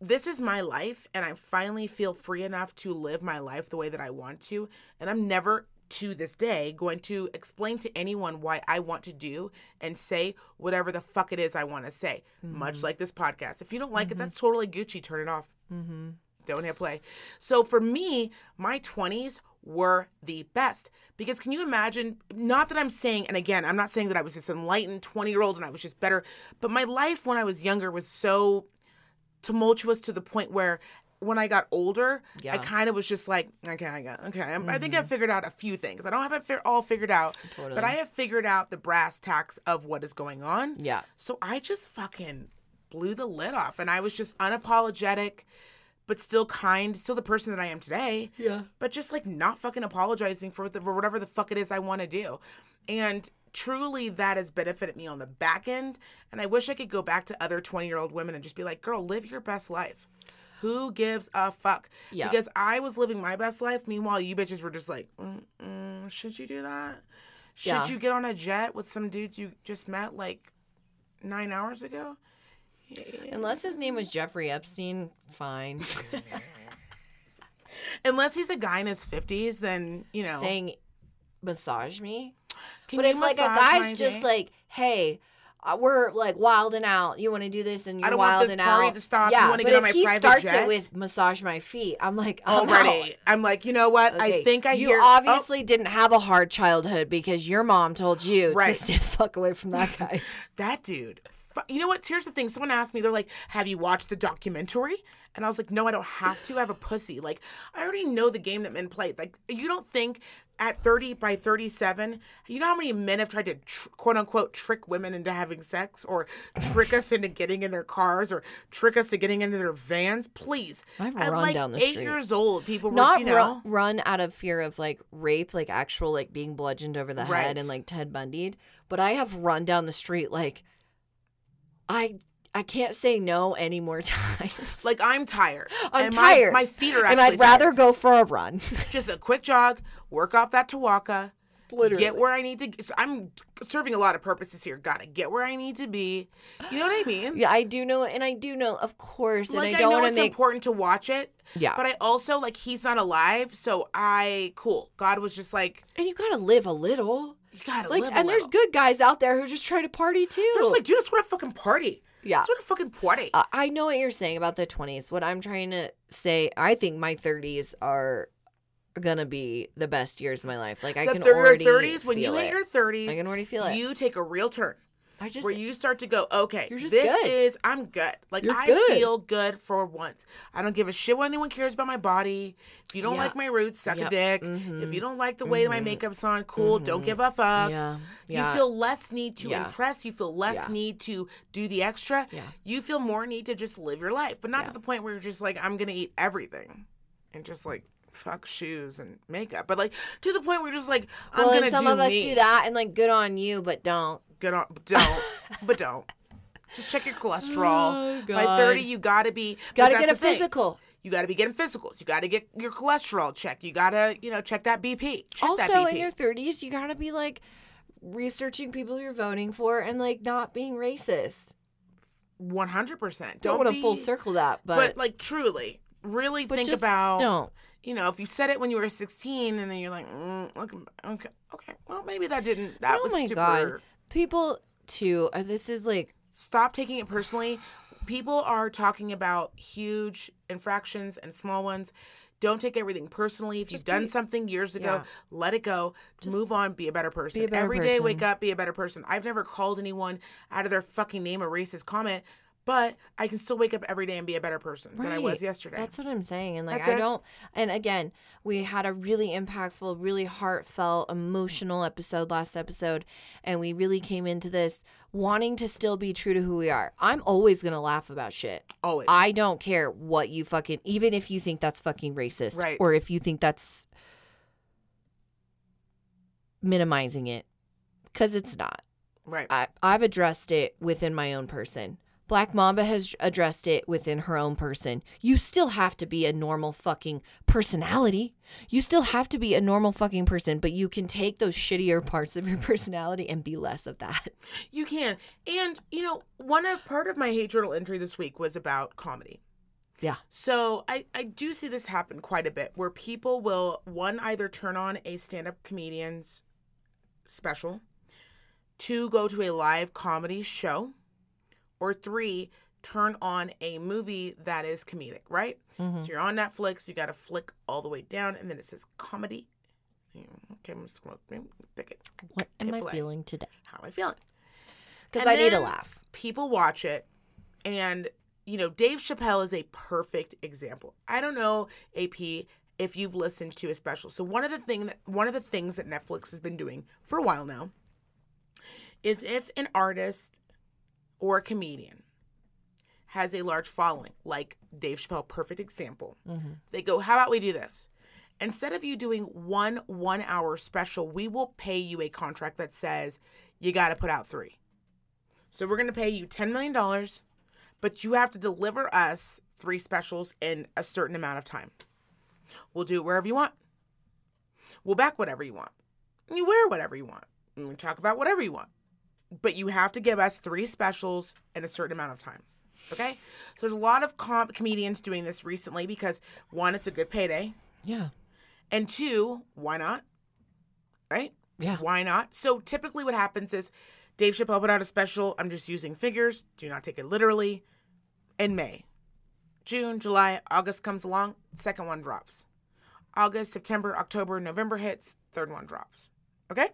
This is my life, and I finally feel free enough to live my life the way that I want to. And I'm never, to this day, going to explain to anyone why I want to do and say whatever the fuck it is I want to say. Much mm-hmm. like this podcast. If you don't like it, that's mm-hmm. totally Gucci. Turn it off. Mm-hmm. Don't hit play. So for me, my 20s were the best because can you imagine? Not that I'm saying, and again, I'm not saying that I was this enlightened 20 year old and I was just better, but my life when I was younger was so tumultuous to the point where when I got older, I kind of was just like, okay, I got, okay, I'm, I think I've mm-hmm. figured out a few things. I don't have it fi- all figured out, but I have figured out the brass tacks of what is going on. Yeah. So I just fucking blew the lid off and I was just unapologetic, but still kind, still the person that I am today. Yeah. But just like not fucking apologizing for, the, for whatever the fuck it is I want to do. And truly that has benefited me on the back end. And I wish I could go back to other 20 year old women and just be like, girl, live your best life. Who gives a fuck? Yeah. Because I was living my best life. Meanwhile, you bitches were just like, Mm-mm, should you do that? Should Yeah. you get on a jet with some dudes you just met like nine hours ago? Unless his name was Jeffrey Epstein, fine. Unless he's a guy in his 50s, then, you know. Saying massage me. Can But if like a guy's just like, hey, Uh, we're like wilding out. You want to do this and you're I don't want this wilding party out. to stop. You Yeah, wanna but get on if he starts jet? it with massage my feet, I'm like, oh, I'm already. out. I'm like, you know what? I think I you hear. oh, obviously didn't have a hard childhood because your mom told you Right. to stay the fuck away from that guy. that dude. You know what? Here's the thing. Someone asked me, they're like, "Have you watched the documentary?" And I was like, "No, I don't have to. I have a pussy. Like, I already know the game that men play. Like, you don't think at 30 by 37, you know how many men have tried to tr- quote unquote trick women into having sex, or trick us into getting in their cars, or trick us to getting into their vans? Please, I've At, run like down the eight street. years old, people were, Not you know, ru- run out of fear of like rape, like actual like being bludgeoned over the Right. head and like Ted Bundy'd, but I have run down the street like I I can't say no any more times. like I'm tired. I'm And tired. My, feet are and I'd rather tired. go for a run. just a quick jog, work off that Tawaka, Literally. get where I need to. so I'm serving a lot of purposes here. Gotta get where I need to be. You know what I mean? yeah, I do know, and I do know, of course, and Like I I, don't know want it's make. important to watch it, Yeah, but I also like he's not alive, so I cool. God was just like, and you gotta live a little. you gotta Like, live. a and there's little. good guys out there who just try to party too. They're just like, dude, I just want to fucking party. Yeah. Just want fucking party. I- I know what you're saying about the 20s. What I'm trying to say, I think my 30s are gonna be the best years of my life. Like I the can thir- already your 30s, when you hit your 30s, I can already feel it. you take a real turn. I just where you start to go, okay, this good. is I'm good. Like You're I good. feel good for once. I don't give a shit what anyone cares about my body. If you don't Yeah. like my roots, suck Yep. a dick. Mhm. If you don't like the way my Mhm. makeup's on, cool. Don't Mhm. give a fuck. yeah, You yeah. feel less need to impress. You feel less need to do the extra. Yeah. You feel more need to just live your life, but not to the point where you're just like, I'm gonna eat everything, and just like fuck shoes and makeup. But like to the point where you're just like, I'm well, gonna and some of us me. do that, and like good on you, but don't. Good on, but don't, but don't. Just check your cholesterol. Oh, By 30, you gotta be. 'cause Got to get a the thing. physical. You gotta be getting physicals. You gotta get your cholesterol checked. You gotta, you know, check that BP. Check that also, BP. in your 30s, you got to be like researching people you're voting for and like not being racist. one hundred percent. Don't Don't want to full circle that, but, but, like truly, really think about don't. you know if you said it when you were sixteen and then you're like, mm, okay, okay, well maybe that didn't. That oh was super. god, people too. Uh, this is like Stop taking it personally. People are talking about huge infractions and small ones. Don't take everything personally. If you've done be- something years ago, Yeah. let it go. Move on. Be a better person. better Every day, wake up. Be a better person. I've never called anyone out of their fucking name a racist comment, but I can still wake up every day and be a better person than I was yesterday. That's what I'm saying. And like That's I it. don't and again, we had a really impactful, really heartfelt, emotional episode last episode and we really came into this wanting to still be true to who we are. I'm always going to laugh about shit. Always. I don't care what you fucking even if you think that's fucking racist Right. or if you think that's minimizing it cuz it's not. right. I, I've addressed it within my own person. Black Mamba has addressed it within her own person. You still have to be a normal fucking personality. You still have to be a normal fucking person, but you can take those shittier parts of your personality and be less of that. You can. And, you know, one of part of my hate journal entry this week was about comedy. Yeah. So I, I do see this happen quite a bit where people will one either turn on a stand up comedian's special, two go to a live comedy show, or three turn on a movie that is comedic, right? Mm-hmm. So you're on Netflix, you got to flick all the way down, and then it says comedy. Mm, Okay, I'm just gonna pick it. What am I play. feeling today? How am I feeling? Because I need a laugh. People watch it, and you know Dave Chappelle is a perfect example. I don't know AP if you've listened to a special. So one of the thing that one of the things that Netflix has been doing for a while now is if an artist or a comedian has a large following, like Dave Chappelle, perfect example. Mm-hmm. They go, How about we do this? Instead of you doing one one hour special, we will pay you a contract that says you got to put out three. So we're going to pay you $10 million, but you have to deliver us three specials in a certain amount of time. We'll do it wherever you want. We'll back whatever you want. And you wear whatever you want. And we talk about whatever you want. But you have to give us three specials in a certain amount of time. Okay? So there's a lot of com- comedians doing this recently because one, it's a good payday. Yeah. And two, why not? Right? Yeah. Why not? So typically what happens is Dave Chappelle put out a special. I'm just using figures. Do not take it literally. In May. June, July, August comes along, second one drops. August, September, October, November hits, third one drops. Okay?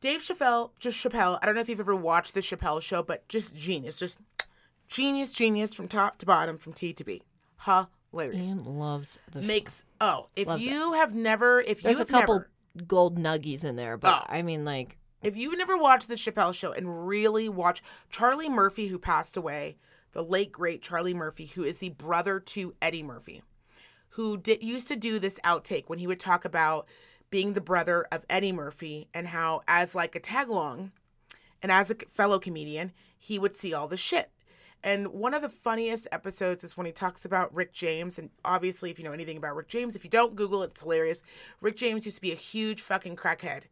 Dave Chappelle, just Chappelle. I don't know if you've ever watched the Chappelle show, but just genius. Just genius, genius from top to bottom, from T to B. Hilarious. Ian loves the show. Makes oh, if Loves it. you have never, if There's you a couple never, gold nuggies in there, but Oh. I mean like if you've never watched the Chappelle show and really watch Charlie Murphy, who passed away, the late great Charlie Murphy, who is the brother to Eddie Murphy, who did used to do this outtake when he would talk about being the brother of Eddie Murphy and how, as like a tag along, and as a fellow comedian, he would see all the shit. And one of the funniest episodes is when he talks about Rick James. And obviously, if you know anything about Rick James, if you don't Google it, it's hilarious. Rick James used to be a huge fucking crackhead.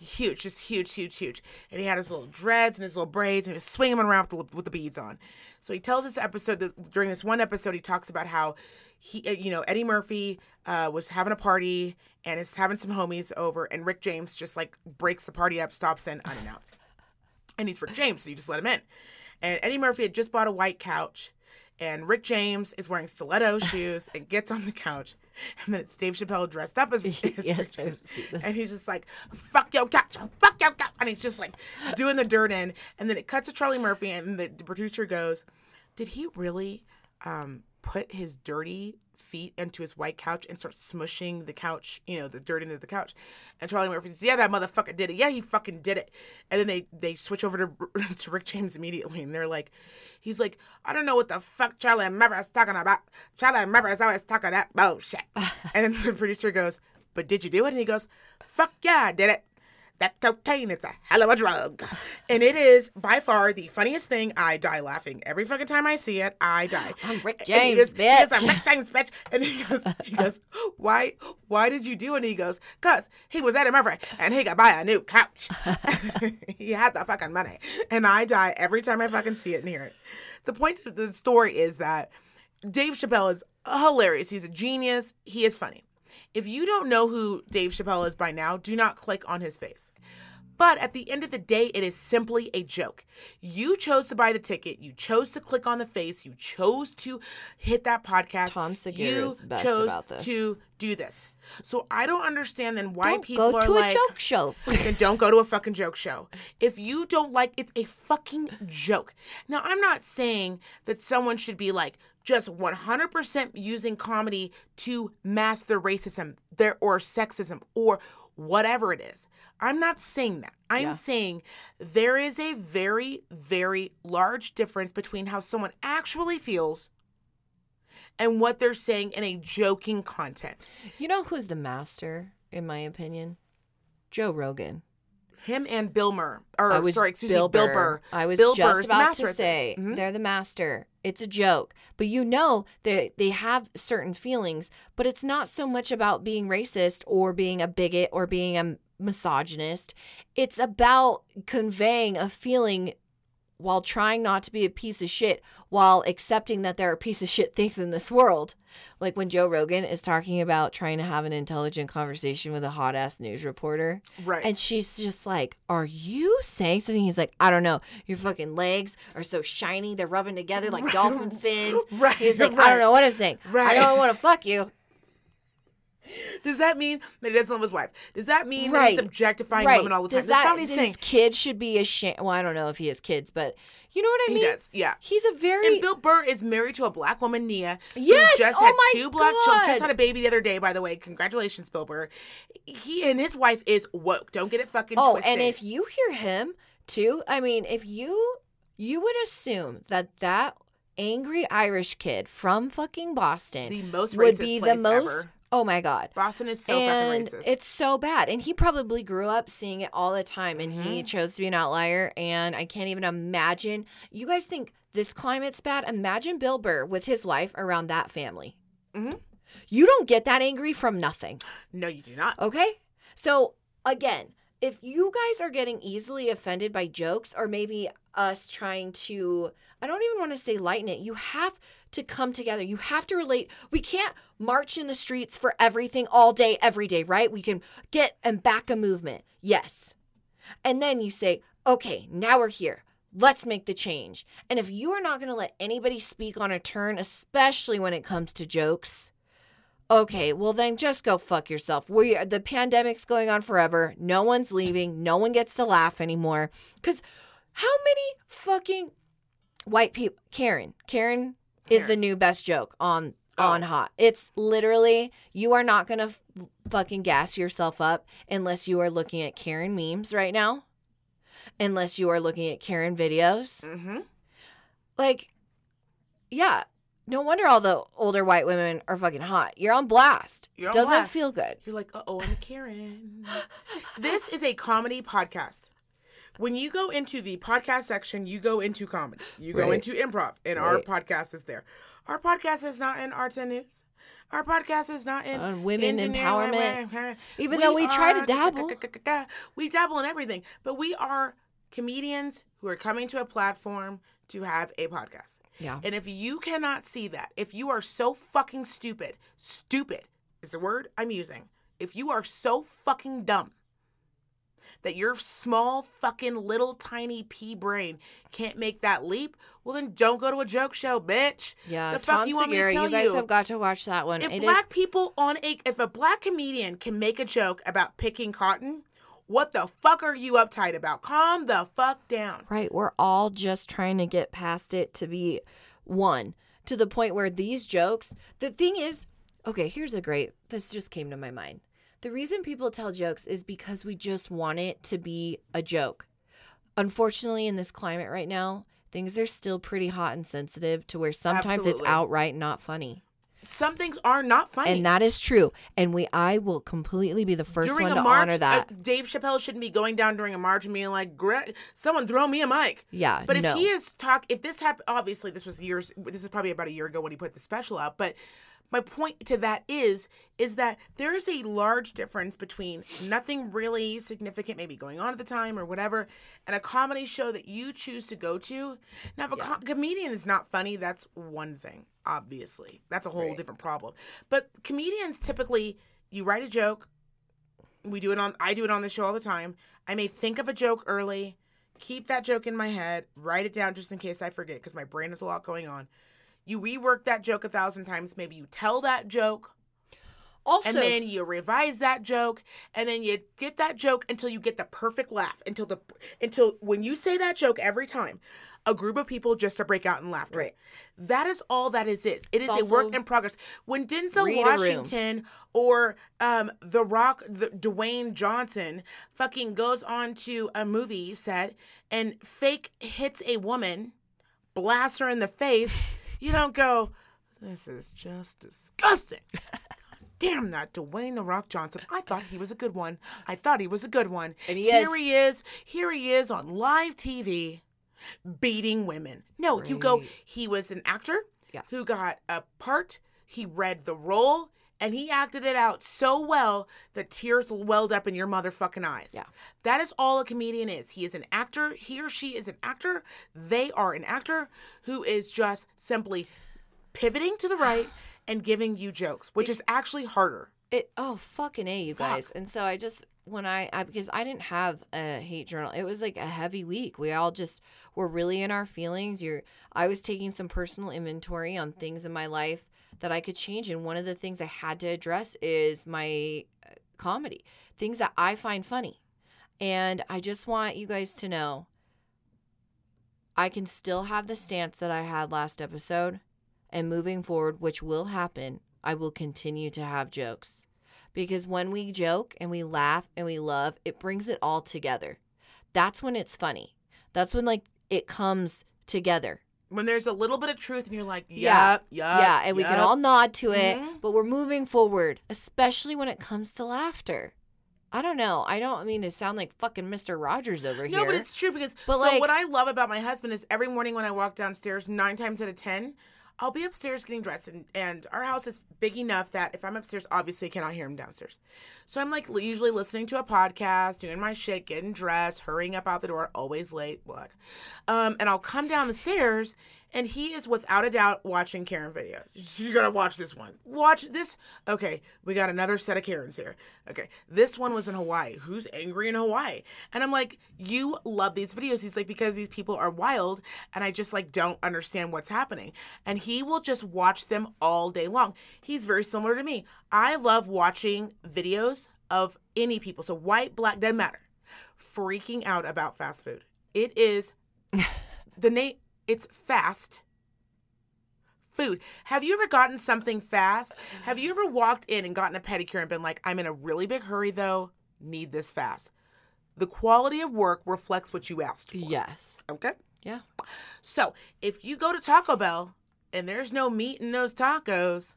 Huge, just huge, huge, huge. And he had his little dreads and his little braids and he was swinging them around with the, with the beads on. So he tells this episode that during this one episode, he talks about how he, uh, you know, Eddie Murphy uh, was having a party and is having some homies over, and Rick James just like breaks the party up, stops in unannounced. And he's Rick James, so you just let him in. And Eddie Murphy had just bought a white couch, and Rick James is wearing stiletto shoes and gets on the couch, and then it's Dave Chappelle dressed up as, as Yes, Rick James, and he's just like, "Fuck your couch, fuck your couch," and he's just like doing the dirt in, and then it cuts to Charlie Murphy, and the, the producer goes, "Did he really um, put his dirty?" feet into his white couch and start smushing the couch, you know, the dirt into the couch. And Charlie Murphy says, "Yeah, that motherfucker did it. Yeah, he fucking did it." And then they they switch over to to Rick James immediately, and they're like, he's like, "I don't know what the fuck Charlie Murphy is talking about. Charlie Murphy is always talking that bullshit." and then the producer goes, "But did you do it?" And he goes, "Fuck yeah, I did it." That cocaine, it's a hell of a drug. And it is by far the funniest thing. I die laughing. Every fucking time I see it, I die. I'm Rick James, goes, he goes, bitch. I'm Rick James, bitch. And he goes, he goes, why, why did you do it? And he goes, cause he was at a Murphy and he could buy a new couch. he had the fucking money. And I die every time I fucking see it and hear it. The point of the story is that Dave Chappelle is hilarious. He's a genius. He is funny. If you don't know who Dave Chappelle is by now, do not click on his face. But at the end of the day, it is simply a joke. You chose to buy the ticket. You chose to click on the face. You chose to hit that podcast. Tom Segura you is best chose about this. to do this. So I don't understand then why Don't people go to like, a joke show. then don't go to a fucking joke show. If you don't like it's a fucking joke. Now, I'm not saying that someone should be like just 100% using comedy to mask their racism, their or sexism or whatever it is. I'm not saying that. I'm Yeah. saying there is a very very large difference between how someone actually feels and what they're saying in a joking content. You know who's the master, in my opinion? Joe Rogan. Him and Bill or I was sorry, excuse Bill me, Bill Burr. I was Bill just Burr's about to say Mhm. they're the master. It's a joke, but you know they they have certain feelings, but it's not so much about being racist or being a bigot or being a misogynist. It's about conveying a feeling while trying not to be a piece of shit while accepting that there are piece of shit things in this world. Like when Joe Rogan is talking about trying to have an intelligent conversation with a hot ass news reporter. Right. And she's just like, Are you saying something? He's like, I don't know. Your fucking legs are so shiny. They're rubbing together like dolphin fins. Right, He's like, I don't know what I'm saying. Right. I don't want to fuck you. Does that mean that he doesn't love his wife? Does that mean that he's objectifying right. women all the time? Does That's that, not what he's saying. his kids should be ashamed? Well, I don't know if he has kids, but you know what I He mean? does, yeah. He's a very. And Bill Burr is married to a black woman, Nia. who Yes! just Oh had my two black children. Just had a baby the other day, by the way. Congratulations, Bill Burr. He and his wife is woke. Don't get it fucking Oh, twisted. and if you hear him too, I mean, if you you would assume that that angry Irish kid from fucking Boston the most would be the most. ever. Oh my god. Boston is so and fucking racist. it's so bad. And he probably grew up seeing it all the time and he Mm-hmm. chose to be an outlier. And I can't even imagine. You guys think this climate's bad? Imagine Bill Burr with his life around that family. Mhm. You don't get that angry from nothing. no, you do not. Okay. So again, if you guys are getting easily offended by jokes or maybe us trying to, I don't even want to say lighten it, you have to come together. You have to relate. We can't march in the streets for everything all day, every day, right? We can get and back a movement. Yes. And then you say, okay, now we're here. Let's make the change. And if you are not going to let anybody speak on a turn, especially when it comes to jokes, Okay, well then just go fuck yourself. We the pandemic's going on forever. No one's leaving. No one gets to laugh anymore. Cuz how many fucking white people Karen, Karen is the new best joke on Oh. on hot. It's literally you are not going to f- fucking gas yourself up unless you are looking at Karen memes right now. Unless you are looking at Karen videos. Mm-hmm. Like, yeah, no wonder all the older white women are fucking hot. You're on blast. You're on Doesn't blast. feel good. You're like, uh oh, I'm Karen. this is a comedy podcast. When you go into the podcast section, you go into comedy. You go Right. into improv, and our podcast is there. Our podcast is not in arts and news. Our podcast is not in On women empowerment. Even though we try to dabble. We dabble in everything, but we are comedians who are coming to a platform to have a podcast. Yeah. And if you cannot see that, if you are so fucking stupid, stupid is the word I'm using. If you are so fucking dumb that your small fucking little tiny pea brain can't make that leap, well then don't go to a joke show, bitch. Yeah, the fuck Tom you want me to Segura, tell you guys have got to watch that one. if It is black people on a if a black comedian can make a joke about picking cotton, what the fuck are you uptight about? Calm the fuck down. right. We're all just trying to get past it to be one to the point where these jokes. The thing is, okay, here's a great. This just came to my mind. The reason people tell jokes is because we just want it to be a joke. Unfortunately, in this climate right now, things are still pretty hot and sensitive to where sometimes Absolutely. it's outright not funny. Some things are not funny. And that is true. And we I will completely be the first during one to march, honor that. uh, Dave Chappelle shouldn't be going down during a march and being like, "Gre- "Someone throw me a mic." yeah. But if no. he is talk, if this happened, obviously this was years. This is probably about a year ago when he put the special out. But my point to that is, is that there is a large difference between nothing really significant, maybe going on at the time or whatever, and a comedy show that you choose to go to. Now, if a co- comedian is not funny, that's one thing. Obviously, that's a whole Right. different problem. But comedians typically, you write a joke. We do it on. I do it on the show all the time. I may think of a joke early keep that joke in my head, write it down just in case I forget because my brain has a lot going on. You rework that joke a thousand times. Maybe you tell that joke also and then you revise that joke and then you get that joke until you get the perfect laugh until the until when you say that joke every time a group of people just to break out in laughter. Right. That is all that is is. It is a work in progress. When Denzel Read a room. Washington or um The Rock the Dwayne Johnson fucking goes on to a movie set and fake hits a woman, blasts her in the face, you don't go, This is just disgusting. Damn that Dwayne the Rock Johnson. I thought he was a good one. I thought he was a good one. And he here is. he is. Here he is on live TV beating women. No, you go, he was an actor Yeah. who got a part, he read the role, and he acted it out so well that tears welled up in your motherfucking eyes. Yeah. That is all a comedian is. He is an actor. He or she is an actor. They are an actor who is just simply pivoting to the right and giving you jokes, which is actually harder. It oh fucking a you Fuck. guys. And so I just when I, I because I didn't have a hate journal. It was like a heavy week. We all just were really in our feelings. You're I was taking some personal inventory on things in my life that I could change and one of the things I had to address is my uh, comedy. Things that I find funny. And I just want you guys to know I can still have the stance that I had last episode and moving forward, which will happen, I will continue to have jokes. Because when we joke and we laugh and we love, it brings it all together. That's when it's funny. That's when like it comes together. When there's a little bit of truth and you're like, Yeah. yup, yeah, and we can all nod to it, Mhm. but we're moving forward, especially when it comes to laughter. I don't know. I don't mean to sound like fucking Mr. Rogers over No, here. No, but it's true because But, so like- what I love about my husband is every morning when I walk downstairs, nine times out of ten, I'll be upstairs getting dressed, and, and our house is big enough that if I'm upstairs, obviously I cannot hear him downstairs. So I'm like usually listening to a podcast, doing my shit, getting dressed, hurrying up out the door, always late, black. Um, and I'll come down the stairs, and he is without a doubt watching Karen videos. You gotta watch this one. Watch this. Okay, we got another set of Karens here. Okay, this one was in Hawaii. Who's angry in Hawaii? And I'm like, you love these videos. He's like, because these people are wild, and I just like don't understand what's happening. And he will just watch them all day long. He's very similar to me. I love watching videos of any people. So white, black, doesn't matter. Freaking out about fast food. It is the name it's fast food. Have you ever gotten something fast? Have you ever walked in and gotten a pedicure and been like, I'm in a really big hurry though, need this fast? The quality of work reflects what you asked for. yes. Okay? Yeah. So if you go to Taco Bell and there's no meat in those tacos,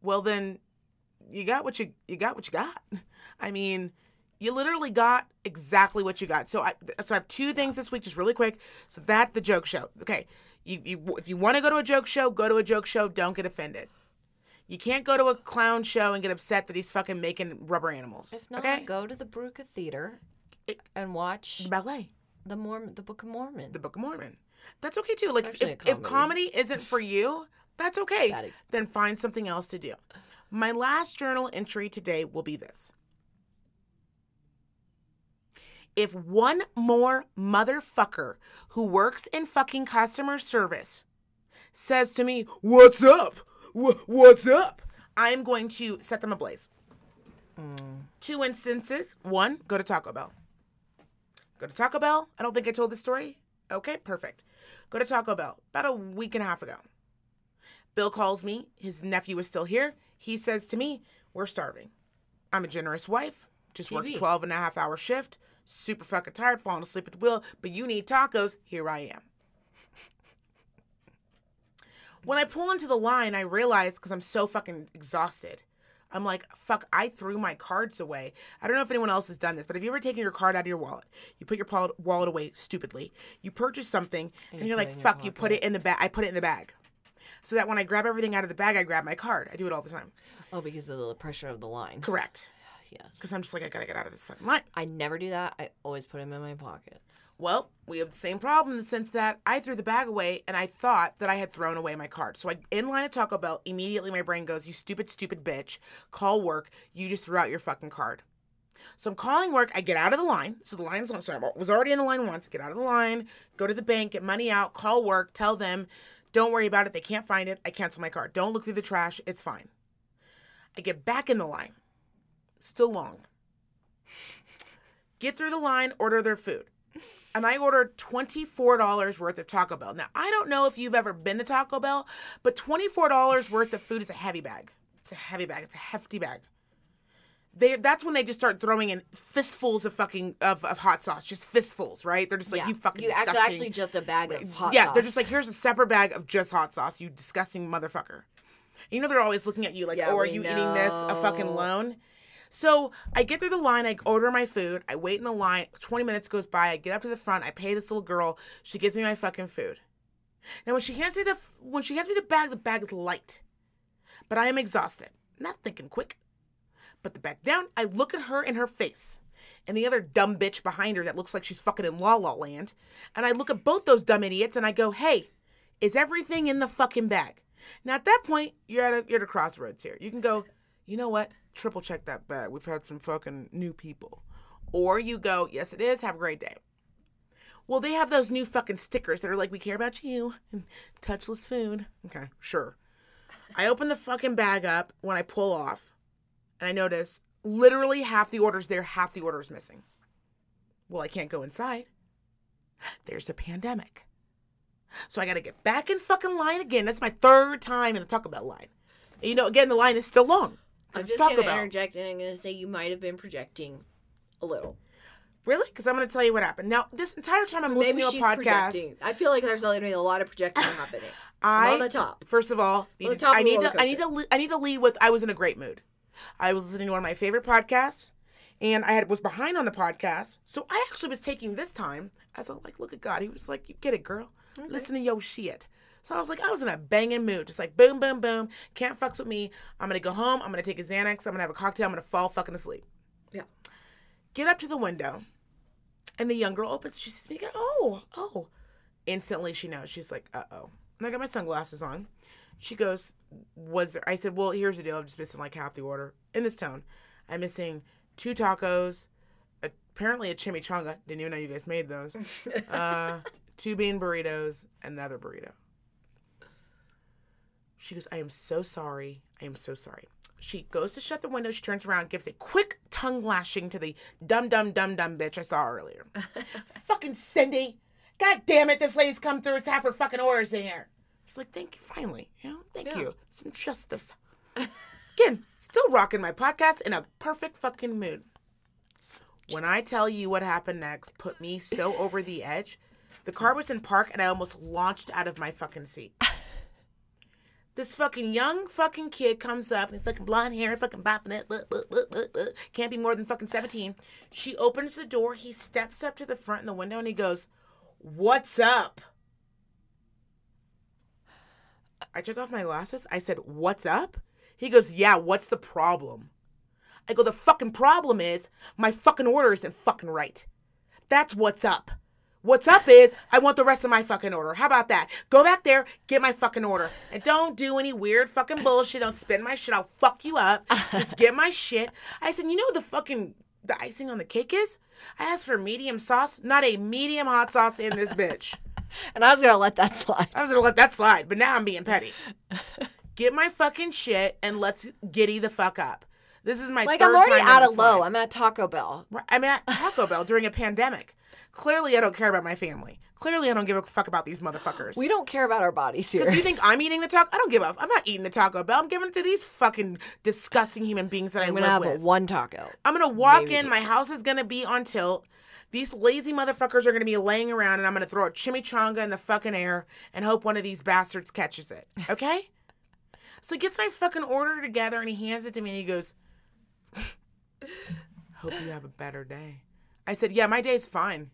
well then you got what you you got what you got. I mean, you literally got exactly what you got. So I so I have two things this week, just really quick. So that the joke show. Okay, you, you if you want to go to a joke show, go to a joke show. Don't get offended. You can't go to a clown show and get upset that he's fucking making rubber animals. If not, okay, go to the Bruca Theater It- and watch the ballet. the Mormon, the Book of Mormon. the Book of Mormon. That's okay too. Like if, actually if, comedy isn't for you, that's okay. Example. Then find something else to do. My last journal entry today will be this. If one more motherfucker who works in fucking customer service says to me, "What's up? Wh- What's up?" I'm going to set them ablaze. Mm. Two instances. One, go to Taco Bell. Go to Taco Bell. I don't think I told this story. Okay, perfect. Go to Taco Bell about a week and a half ago. Bill calls me. His nephew is still here. He says to me, We're starving. I'm a generous wife. Just worked a TB. 12 and a half hour shift. Super fucking tired, falling asleep at the wheel. But you need tacos. Here I am. When I pull into the line, I realize because I'm so fucking exhausted. I'm like, fuck, I threw my cards away. I don't know if anyone else has done this, but have you ever taken your card out of your wallet? You put your wallet away stupidly. You purchase something and, you you're like, fuck, you put it in the bag. I put it in the bag. So that when I grab everything out of the bag, I grab my card. I do it all the time. Oh, because of the pressure of the line. Correct. Yes. Because I'm just like, I gotta get out of this fucking line. I never do that. I always put them in my pockets. Well, we have the same problem in the sense that I threw the bag away and I thought that I had thrown away my card. So I in line at Taco Bell, immediately my brain goes, "You stupid, stupid bitch! Call work. You just threw out your fucking card." So I'm calling work. I get out of the line. So the line's on. So I was already in the line once. Get out of the line. Go to the bank. Get money out. Call work. Tell them, don't worry about it. They can't find it. I cancel my card. Don't look through the trash. It's fine. I get back in the line. Still long. Get through the line. Order their food and I ordered $24 worth of Taco Bell. Now, I don't know if you've ever been to Taco Bell, but $24 worth of food is a heavy bag. It's a heavy bag. It's a hefty bag. They, that's when they just start throwing in fistfuls of fucking of, of hot sauce, just fistfuls, right? They're just like you fucking You actually disgusting. actually just a bag of hot sauce. yeah, sauce. they're just like here's a separate bag of just hot sauce, you disgusting motherfucker. You know they're always looking at you like, Yeah, oh, are you eating this a fucking loan? So I get through the line, I order my food, I wait in the line. Twenty minutes goes by, I get up to the front, I pay this little girl. She gives me my fucking food. Now when she hands me the when she hands me the bag, the bag is light, but I am exhausted, not thinking quick. Put the bag down. I look at her in her face, and the other dumb bitch behind her that looks like she's fucking in La La Land, and I look at both those dumb idiots and I go, "Hey, is everything in the fucking bag?" Now at that point, you're at a you're at a crossroads here. You can go, you know what? Triple check that bag. We've had some fucking new people. Or you go, yes, it is. Have a great day. Well, they have those new fucking stickers that are like, we care about you and touchless food. Okay, sure. I open the fucking bag up when I pull off, and I notice literally half the order's there, half the order's missing. Well, I can't go inside. There's a pandemic. So I gotta get back in fucking line again. That's my third time in the Taco Bell line. And you know, again, the line is still long. I'm just Taco gonna interject and I'm gonna say you might have been projecting a little. Really? Because I'm gonna tell you what happened. Now, this entire time I'm listening Maybe to a podcast. projecting. I feel like there's already a lot of projecting happening. I on the top. First of all, need the to- top I of need to I need to I need to lead with I was in a great mood. I was listening to one of my favorite podcasts, and I had was behind on the podcast, so I actually was taking this time as a like, look at God. He was like, you get it, girl. Listen to yo shit. So I was like, I was in a banging mood, just like boom, boom, boom. Can't fucks with me. I'm gonna go home. I'm gonna take a Xanax. I'm gonna have a cocktail. I'm gonna fall fucking asleep. Yeah. Get up to the window, and the young girl opens. She sees me. Go, oh, oh. Instantly, she knows. She's like, uh oh. And I got my sunglasses on. She goes, was there? I said, well, here's the deal. I'm just missing like half the order. In this tone, I'm missing two tacos, apparently a chimichanga. Didn't even know you guys made those. uh, two bean burritos, and another burrito. She goes, I am so sorry. I am so sorry. She goes to shut the window. She turns around, gives a quick tongue lashing to the dumb, dumb, dumb, dumb bitch I saw earlier. fucking Cindy. God damn it, this lady's come through. It's half her fucking orders in here. It's like, thank you, finally. You know, thank Yeah. you. Some justice. Again, still rocking my podcast in a perfect fucking mood. When I tell you what happened next, put me so over the edge. The car was in park and I almost launched out of my fucking seat. This fucking young fucking kid comes up and fucking blonde hair, fucking bopping it, blah, blah, blah, can't be more than fucking 17. She opens the door, he steps up to the front in the window and he goes, What's up? I took off my glasses. I said, What's up? He goes, Yeah, what's the problem? I go, The fucking problem is my fucking order isn't fucking right. That's what's up. What's up is I want the rest of my fucking order. How about that? Go back there, get my fucking order. And don't do any weird fucking bullshit. Don't spin my shit. I'll fuck you up. Just get my shit. I said, you know the fucking the icing on the cake is? I asked for medium sauce, not a medium hot sauce in this bitch. And I was gonna let that slide. I was gonna let that slide, but now I'm being petty. Get my fucking shit and let's giddy the fuck up. This is my Like third I'm already out of low. I'm at Taco Bell. I'm at Taco Bell during a pandemic. Clearly, I don't care about my family. Clearly, I don't give a fuck about these motherfuckers. We don't care about our bodies here. Because you think I'm eating the taco? I don't give up. I'm not eating the Taco Bell. I'm giving it to these fucking disgusting human beings that I I'm gonna have one taco. I'm gonna walk maybe in. two. My house is gonna be on tilt. These lazy motherfuckers are gonna be laying around and I'm gonna throw a chimichanga in the fucking air and hope one of these bastards catches it. Okay? so he gets my fucking order together and he hands it to me and he goes, Hope you have a better day. I said, Yeah, my day's fine.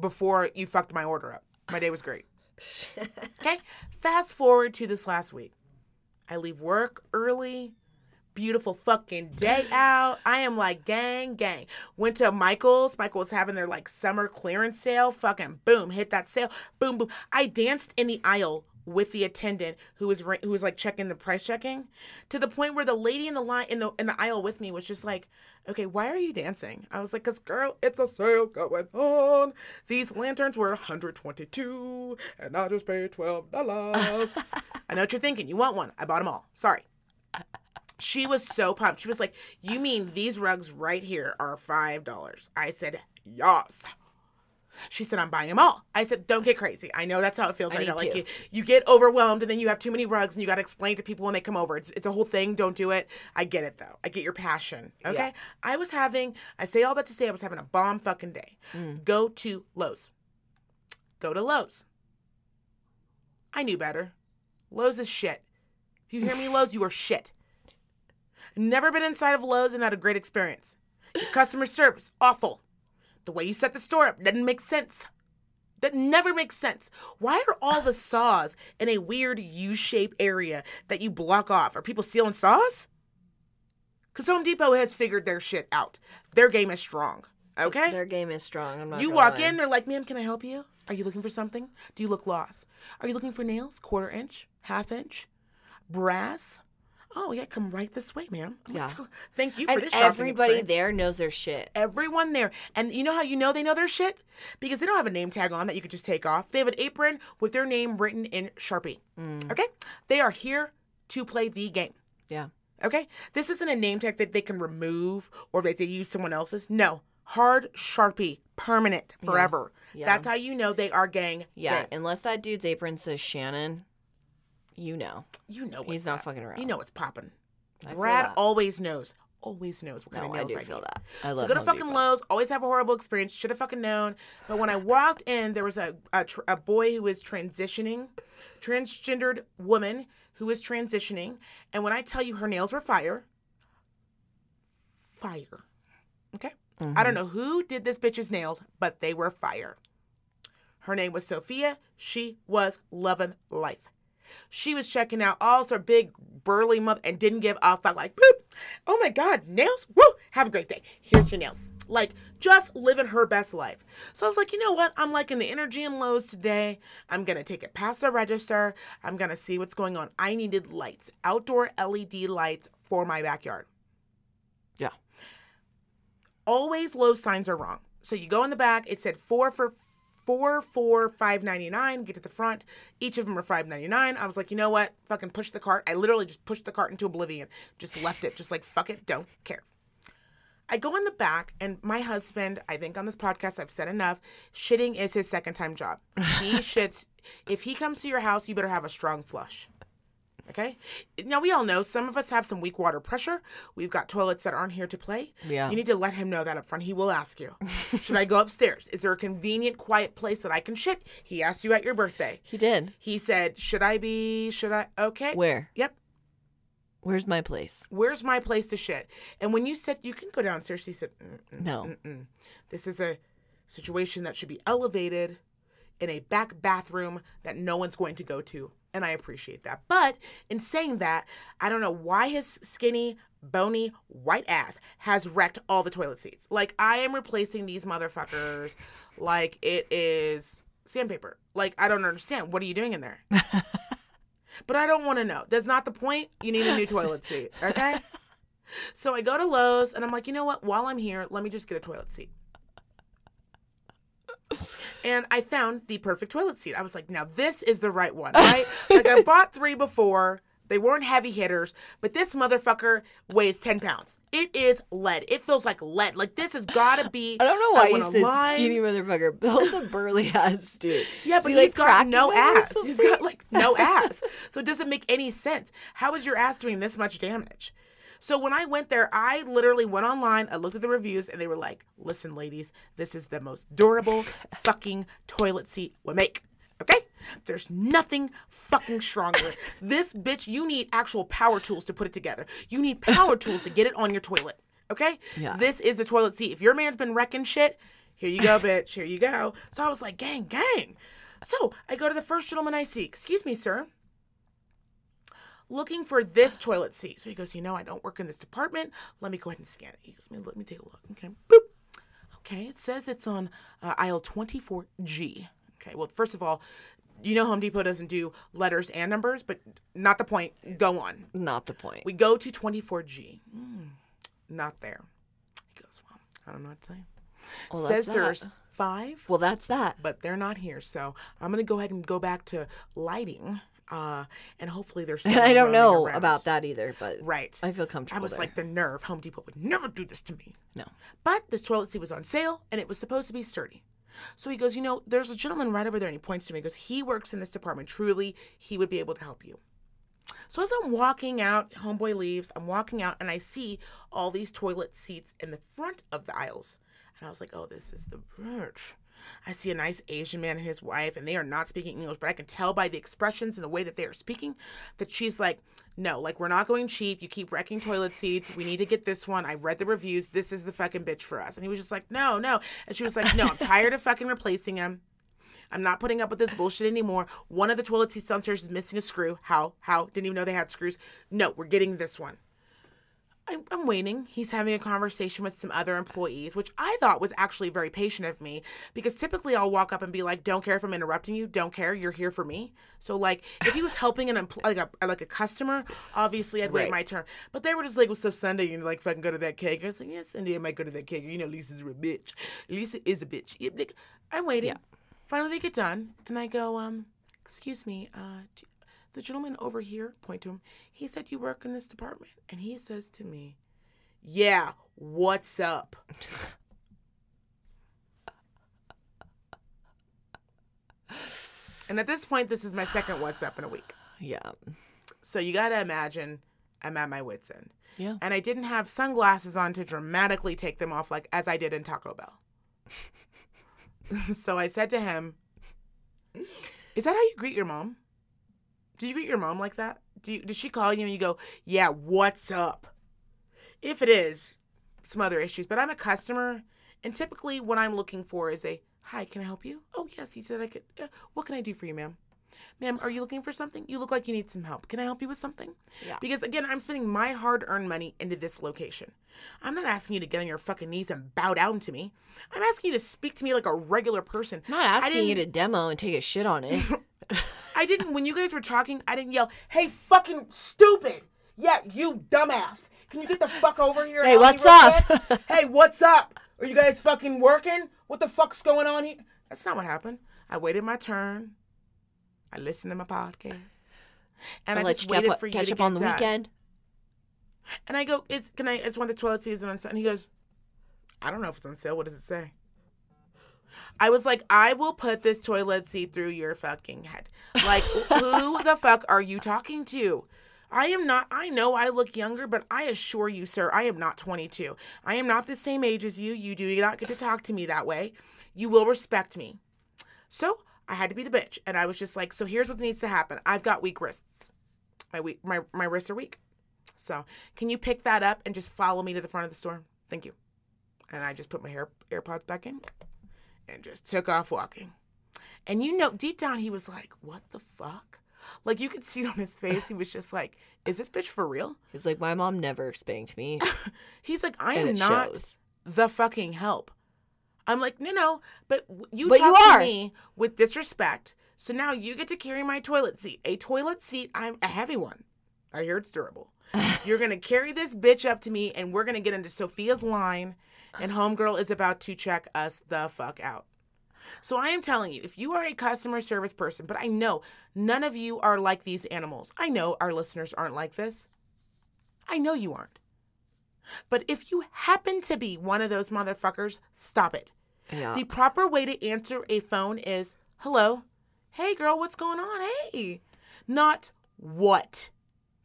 Before you fucked my order up. My day was great. okay? Fast forward to this last week. I leave work early. Beautiful fucking day out. I am like gang, gang. Went to Michael's. Michael was having their like summer clearance sale. Fucking boom, hit that sale. Boom, boom. I danced in the aisle with the attendant who was who was like checking the price checking to the point where the lady in the line in the in the aisle with me was just like okay why are you dancing? I was like cuz girl it's a sale going on. These lanterns were 122 and i just paid $12 i know what you're thinking. You want one. I bought them all. Sorry. She was so pumped. She was like you mean these rugs right here are $5 i said yes she said, I'm buying them all. I said, don't get crazy. I know that's how it feels I right now. Like you, you get overwhelmed and then you have too many rugs and you got to explain to people when they come over. It's, it's a whole thing. Don't do it. I get it though. I get your passion. Okay. Yeah. I was having, I say all that to say I was having a bomb fucking day. Mm. Go to Lowe's. Go to Lowe's. I knew better. Lowe's is shit. If you hear me, Lowe's, you are shit. Never been inside of Lowe's and had a great experience. Your customer service, awful. The way you set the store up doesn't make sense. That never makes sense. Why are all the saws in a weird U shaped area that you block off? Are people stealing saws? Because Home Depot has figured their shit out. Their game is strong. Okay? Their game is strong. I'm not. You walk lie. in, they're like, ma'am, can I help you? Are you looking for something? Do you look lost? Are you looking for nails? Quarter inch? Half inch? Brass? Oh, yeah, come right this way, ma'am. I'm like, Yeah. Thank you for and this shopping everybody experience." there knows their shit. Everyone there. And you know how you know they know their shit? Because they don't have a name tag on that you could just take off. They have an apron with their name written in Sharpie. Mm. Okay? They are here to play the game. Yeah. Okay? This isn't a name tag that they can remove or that they use someone else's. No. Hard Sharpie, permanent, forever. Yeah. That's how you know they are gang. Yeah. gang. Unless that dude's apron says Shannon, you know. You know what's He's not pop- fucking around. You know what's popping. Brad that. always knows. Always knows what kind No, of I nails do I, feel need. that. I So love go to fucking Depot. Lowe's. Always have a horrible experience. Should have fucking known. But when I walked in, there was a a, tr- a boy who was transitioning, transgendered woman who was transitioning, and when I tell you her nails were fire, fire. Okay. I don't mm-hmm. know who did this bitch's nails, but they were fire. Her name was Sophia. She was loving life. She was checking out all her big burly mother and didn't give a fuck. Like, boop. Oh my God, nails. Woo. Have a great day. Here's your nails. Like, just living her best life. So I was like, you know what? I'm liking the energy in Lowe's today. I'm gonna take it past the register. I'm gonna see what's going on. I needed lights, outdoor LED lights for my backyard Yeah. always Lowe's signs are wrong. So you go in the back, it said four for four for five ninety nine. Get to the front, each of them are five ninety nine. I was like, you know what? Fucking push the cart. I literally just pushed the cart into oblivion. Just left it. Just like fuck it. Don't care. I go in the back, and my husband, I think on this podcast I've said enough, shitting is his second time job. He shits. If he comes to your house, you better have a strong flush. Okay? Now, we all know some of us have some weak water pressure. We've got toilets that aren't here to play. Yeah. You need to let him know that up front. He will ask you, Should I go upstairs? Is there a convenient, quiet place that I can shit? He asked you at your birthday. He did. He said, Should I be, should I? Okay. Where? Yep. Where's my place? Where's my place to shit? And when you said you can go downstairs, he said, "Mm-mm, No. mm-mm. This is a situation that should be elevated in a back bathroom that no one's going to go to. And I appreciate that. But in saying that, I don't know why his skinny, bony, white ass has wrecked all the toilet seats. Like, I am replacing these motherfuckers like it is sandpaper. Like, I don't understand. What are you doing in there? but I don't want to know. That's not the point. You need a new toilet seat, okay? So I go to Lowe's and I'm like, you know what? While I'm here, let me just get a toilet seat. And I found the perfect toilet seat. I was like, now this is the right one, right? like I bought three before. They weren't heavy hitters, but this motherfucker weighs 10 pounds. It is lead. It feels like lead. Like this has got to be. I don't know why you said online. skinny motherfucker. Bill's a burly ass dude. Yeah, but he, he's like, got no ass. He's got like no ass. So it doesn't make any sense. How is your ass doing this much damage? So when I went there, I literally went online, I looked at the reviews, and they were like, listen, ladies, this is the most durable fucking toilet seat we make. Okay? There's nothing fucking stronger. this bitch, you need actual power tools to put it together. You need power tools to get it on your toilet. Okay? Yeah. This is a toilet seat. If your man's been wrecking shit, here you go, bitch. Here you go. So I was like, gang, gang. So I go to the first gentleman I see. Excuse me, sir looking for this toilet seat. So he goes, You know, I don't work in this department. Let me go ahead and scan it. He goes, Let me take a look. Okay. Boop. Okay. It says it's on uh, aisle 24G. Okay. Well, first of all, you know Home Depot doesn't do letters and numbers, but not the point. Go on. Not the point. We go to 24G. Mm, not there. He goes, Well, I don't know what to tell you. Well, says that's there's that. five Well, that's that. but they're not here. So I'm gonna go ahead and go back to lighting, uh, and hopefully there's. And I don't know about that either, but Right. I feel comfortable I was there. like, the nerve. Home Depot would never do this to me. no. But this toilet seat was on sale, and it was supposed to be sturdy. So he goes, you know, there's a gentleman right over there, and he points to me. He goes, he works in this department. Truly, he would be able to help you. So as I'm walking out, homeboy leaves. I'm walking out, and I see all these toilet seats in the front of the aisles. And I was like, oh, this is the bitch. I see a nice Asian man and his wife, and they are not speaking English, but I can tell by the expressions and the way that they are speaking that she's like, no, like, we're not going cheap. You keep wrecking toilet seats. We need to get this one. I read the reviews. This is the fucking bitch for us. And he was just like, no, no. And she was like, no, I'm tired of fucking replacing him. I'm not putting up with this bullshit anymore. One of the toilet seats downstairs is missing a screw. How? How? Didn't even know they had screws. No, we're getting this one. I'm, I'm waiting. He's having a conversation with some other employees, which I thought was actually very patient of me because typically I'll walk up and be like, "Don't care if I'm interrupting you. Don't care. You're here for me." So like, if he was helping an empl- like a like a customer, obviously I'd wait Right. my turn. But they were just like, "Well, so Sunday you like fucking go to that cake?" I was like, "Yes, Sunday I might go to that cake. You know, Lisa's a bitch. Lisa is a bitch." Yeah, like, I'm waiting. Yeah. Finally, they get done, and I go, um, "Excuse me, uh." Do- the gentleman over here, point to him, he said, You work in this department. And he says to me, Yeah, what's up? and at this point, this is my second what's up in a week. Yeah. So you got to imagine I'm at my wits' end. Yeah. And I didn't have sunglasses on to dramatically take them off like as I did in Taco Bell. so I said to him, Is that how you greet your mom? Do you greet your mom like that? Do you, does she call you and you go, Yeah, what's up? If it is, some other issues. But I'm a customer, and typically what I'm looking for is a Hi, can I help you? Oh, yes, he said I could. Uh, what can I do for you, ma'am? Ma'am, are you looking for something? You look like you need some help. Can I help you with something? Yeah. Because again, I'm spending my hard earned money into this location. I'm not asking you to get on your fucking knees and bow down to me. I'm asking you to speak to me like a regular person. I'm not asking you to demo and take a shit on it. I didn't, when you guys were talking, I didn't yell, hey, fucking stupid. Yeah, you dumbass. Can you get the fuck over here? Hey, what's up? quick? hey, what's up? Are you guys fucking working? What the fuck's going on here? That's not what happened. I waited my turn. I listened to my podcast. And I let just waited up, for you catch to up on the done. weekend. And I go, "Is can I? It's one of the toilet seats on sale." And he goes, "I don't know if it's on sale. What does it say?" I was like, "I will put this toilet seat through your fucking head. Like, who the fuck are you talking to?" I am not, I know I look younger, but I assure you, sir, I am not 22. I am not the same age as you. You do not get to talk to me that way. You will respect me. So I had to be the bitch. And I was just like, so here's what needs to happen. I've got weak wrists. My, weak, my, my wrists are weak. So can you pick that up and just follow me to the front of the store? Thank you. And I just put my hair AirPods back in and just took off walking. And you know, deep down, he was like, what the fuck? Like you could see it on his face. He was just like, is this bitch for real? He's like, my mom never spanked me. He's like, I And am not shows. the fucking help. I'm like, no, no, but you But talk you to are. me with disrespect. So now you get to carry my toilet seat. A toilet seat, I'm a heavy one. I hear it's durable. You're gonna carry this bitch up to me, and we're gonna get into Sophia's line, and Homegirl is about to check us the fuck out. So I am telling you, if you are a customer service person, but I know none of you are like these animals. I know our listeners aren't like this. I know you aren't. But if you happen to be one of those motherfuckers, stop it. yeah. The proper way to answer a phone is hello. Hey girl, what's going on? Hey. Not what.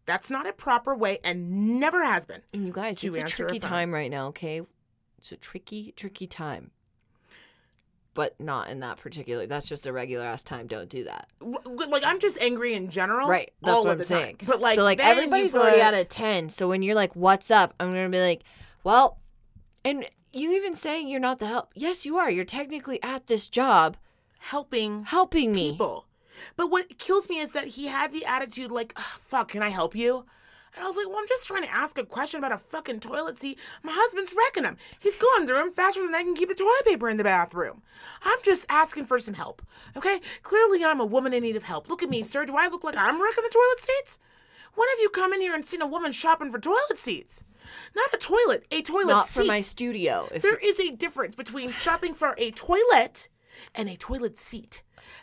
That's not a proper way and never has been. And you guys, to it's a tricky time right now, okay? It's a tricky, tricky time. But not in that particular. That's just a regular ass time. Don't do that. Like I'm just angry in general. Right. That's all what of I'm the time. saying. But like, so like everybody's already put- at a 10. So when you're like, what's up? I'm going to be like, well, and you even saying you're not the help. Yes, you are. You're technically at this job helping helping me. people. But what kills me is that he had the attitude like, "Ugh, fuck, can I help you? And I was like, well, I'm just trying to ask a question about a fucking toilet seat. My husband's wrecking him. He's going through them faster than I can keep the toilet paper in the bathroom. I'm just asking for some help. Okay? Clearly, I'm a woman in need of help. Look at me, sir. Do I look like I'm wrecking the toilet seats? When have you come in here and seen a woman shopping for toilet seats? Not a toilet, a toilet seat. Not seat. for my studio. There is a difference between shopping for a toilet and a toilet seat.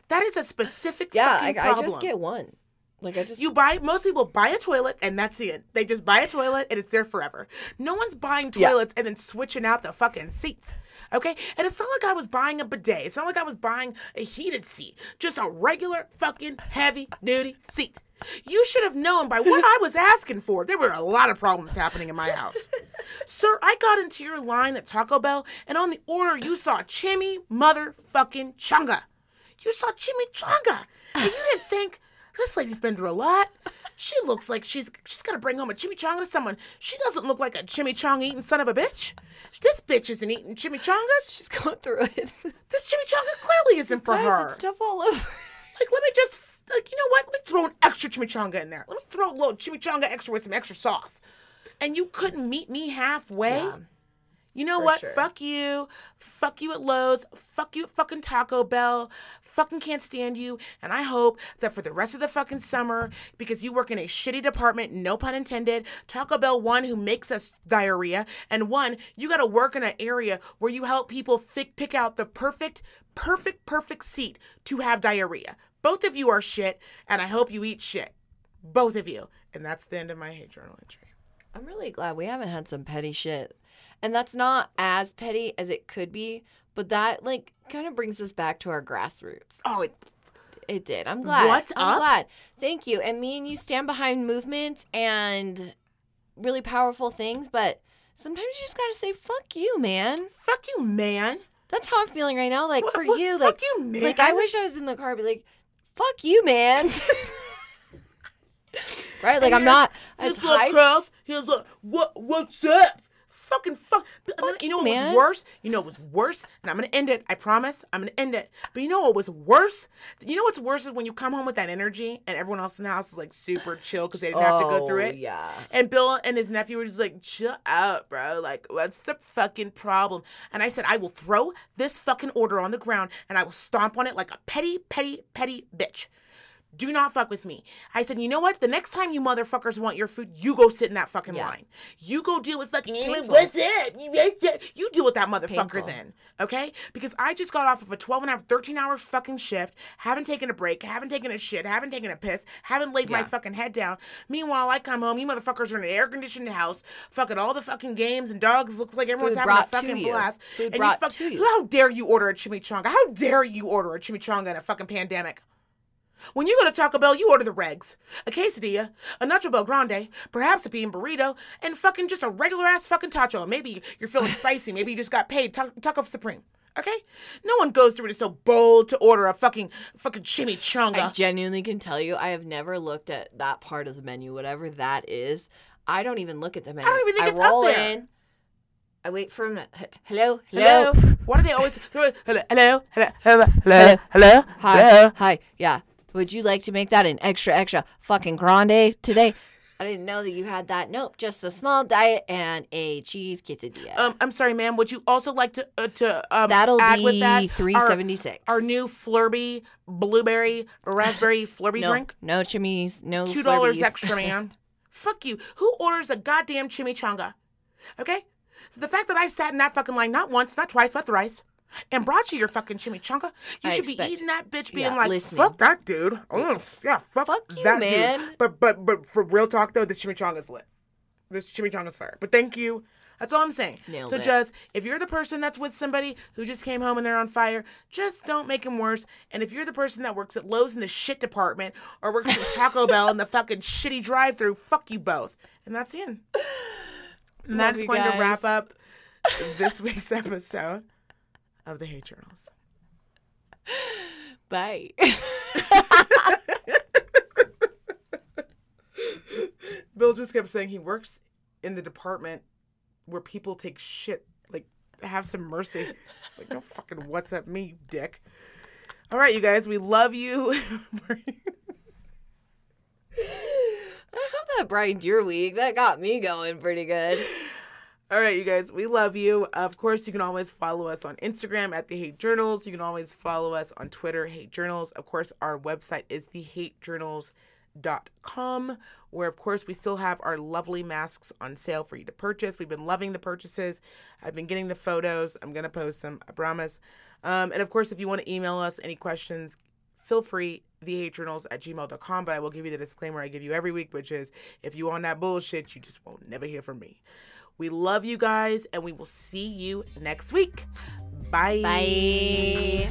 That is a specific yeah, I, I just get one. Like I just you buy most people buy a toilet and that's it. They just buy a toilet and it's there forever. No one's buying Yeah. toilets and then switching out the fucking seats. Okay? And it's not like I was buying a bidet. It's not like I was buying a heated seat. Just a regular fucking heavy duty seat. You should have known by what I was asking for. There were a lot of problems happening in my house. Sir, I got into your line at Taco Bell and on the order you saw chimmy motherfucking chunga. You saw chimichanga. And you didn't think this lady's been through a lot. She looks like she's she's gonna bring home a chimichanga to someone. She doesn't look like a chimichanga eating son of a bitch. This bitch isn't eating chimichangas. she's going through it. This chimichanga clearly isn't for Guys, her. it's stuff all over. Like, let me just like you know what? Let me throw an extra chimichanga in there. Let me throw a little chimichanga extra with some extra sauce. And you couldn't meet me halfway. Yeah. You know For what? sure. Fuck you. Fuck you at Lowe's. Fuck you at fucking Taco Bell. Fucking can't stand you. And I hope that for the rest of the fucking summer, because you work in a shitty department, no pun intended, Taco Bell, one, who makes us diarrhea, and one, you gotta work in an area where you help people fi- pick out the perfect, perfect, perfect seat to have diarrhea. Both of you are shit, and I hope you eat shit. Both of you. And that's the end of my hate journal entry. I'm really glad we haven't had some petty shit. And that's not as petty as it could be, but that like kind of brings us back to our grassroots. Oh, it, It did. I'm glad. What's I'm up? glad. Thank you. And me and you stand behind movements and really powerful things, but sometimes you just gotta say "fuck you," man. fuck you, man. That's how I'm feeling right now. Like What- for what- you, fuck like you, man. like I wish I was in the car, be like, "Fuck you, man." right? Like I'm not as Here's up. Cross. Here's up. What? What's up? Fucking fuck. Fuck you know what man. was worse? You know what was worse? And I'm gonna end it. I promise. I'm gonna end it. But you know what was worse? You know what's worse is when you come home with that energy and everyone else in the house is like super chill because they didn't have to go through Oh, it. Yeah. And Bill and his nephew were just like, chill out, bro. Like, what's the fucking problem? And I said, I will throw this fucking order on the ground and I will stomp on it like a petty, petty, petty bitch. Do not fuck with me. I said, you know what? The next time you motherfuckers want your food, you go sit in that fucking Yeah. line. You go deal with fucking Painful. what's up? You deal with that motherfucker Painful. then. Okay? Because I just got off of a 12 and a half, 13 hour fucking shift, haven't taken a break, haven't taken a shit, haven't taken a piss, haven't laid my fucking head down. Meanwhile, I come home, you motherfuckers are in an air conditioned house, fucking all the fucking games and dogs looks like everyone's Food having a fucking you. blast. Food and brought fuck, to you. How dare you order a chimichanga? How dare you order a chimichanga in a fucking pandemic? When you go to Taco Bell, you order the regs. A quesadilla, a Nacho BellGrande, perhaps a bean burrito, and fucking just a regular ass fucking taco. Maybe you're feeling spicy. Maybe you just got paid. Ta- Taco Supreme. Okay? No one goes through it is so bold to order a fucking fucking chimichanga. I genuinely can tell you, I have never looked at that part of the menu, whatever that is. I don't even look at the menu. I don't even think it's up there. in. I wait for him to. Hello, hello, Hello? Why do they always hello, hello, hello, hello, hello, hello, hello, hi, hello? hi. Yeah, would you like to make that an extra, extra fucking grande today? I didn't know that you had that. Nope, just a small diet and a cheese quesadilla. Um, I'm sorry, ma'am. Would you also like to uh, to um, That'll add with that be our- three seventy six. Our new Flurby blueberry raspberry Flurby no, drink. no chimneys, no Two dollars extra, man. Fuck you. Who orders a goddamn chimichanga? Okay? So the fact that I sat in that fucking line not once, not twice, but thrice, and brought you your fucking chimichanga, you I should be eating that bitch being yeah, like, listening. fuck that dude. Oh, yeah, fuck, Fuck you, that man. Dude. But but but for real talk though, this chimichanga's lit. This chimichanga's fire. But thank you. That's all I'm saying. Nailed so it. just if you're the person that's with somebody who just came home and they're on fire, just don't make them worse. And if you're the person that works at Lowe's in the shit department or works at Taco Bell in the fucking shitty drive-through, fuck you both. And that's the end. And that is going to wrap up this week's episode of the Hate Journals. Bye. Bill just kept saying he works in the department where people take shit. Like, have some mercy. It's like, no fucking what's up me, dick. All right, you guys, we love you. I hope that brightened your week. That got me going pretty good. All right, you guys, we love you. Of course, you can always follow us on Instagram at the Hate Journals. You can always follow us on Twitter, Hate Journals. Of course, our website is thehatejournals.com, where, of course, we still have our lovely masks on sale for you to purchase. We've been loving the purchases. I've been getting the photos. I'm going to post them, I promise. Um, and, of course, if you want to email us any questions, feel free thehatejournals at gmail.com but i will give you the disclaimer i give you every week which is if you on that bullshit you just won't never hear from me we love you guys and we will see you next week bye Bye.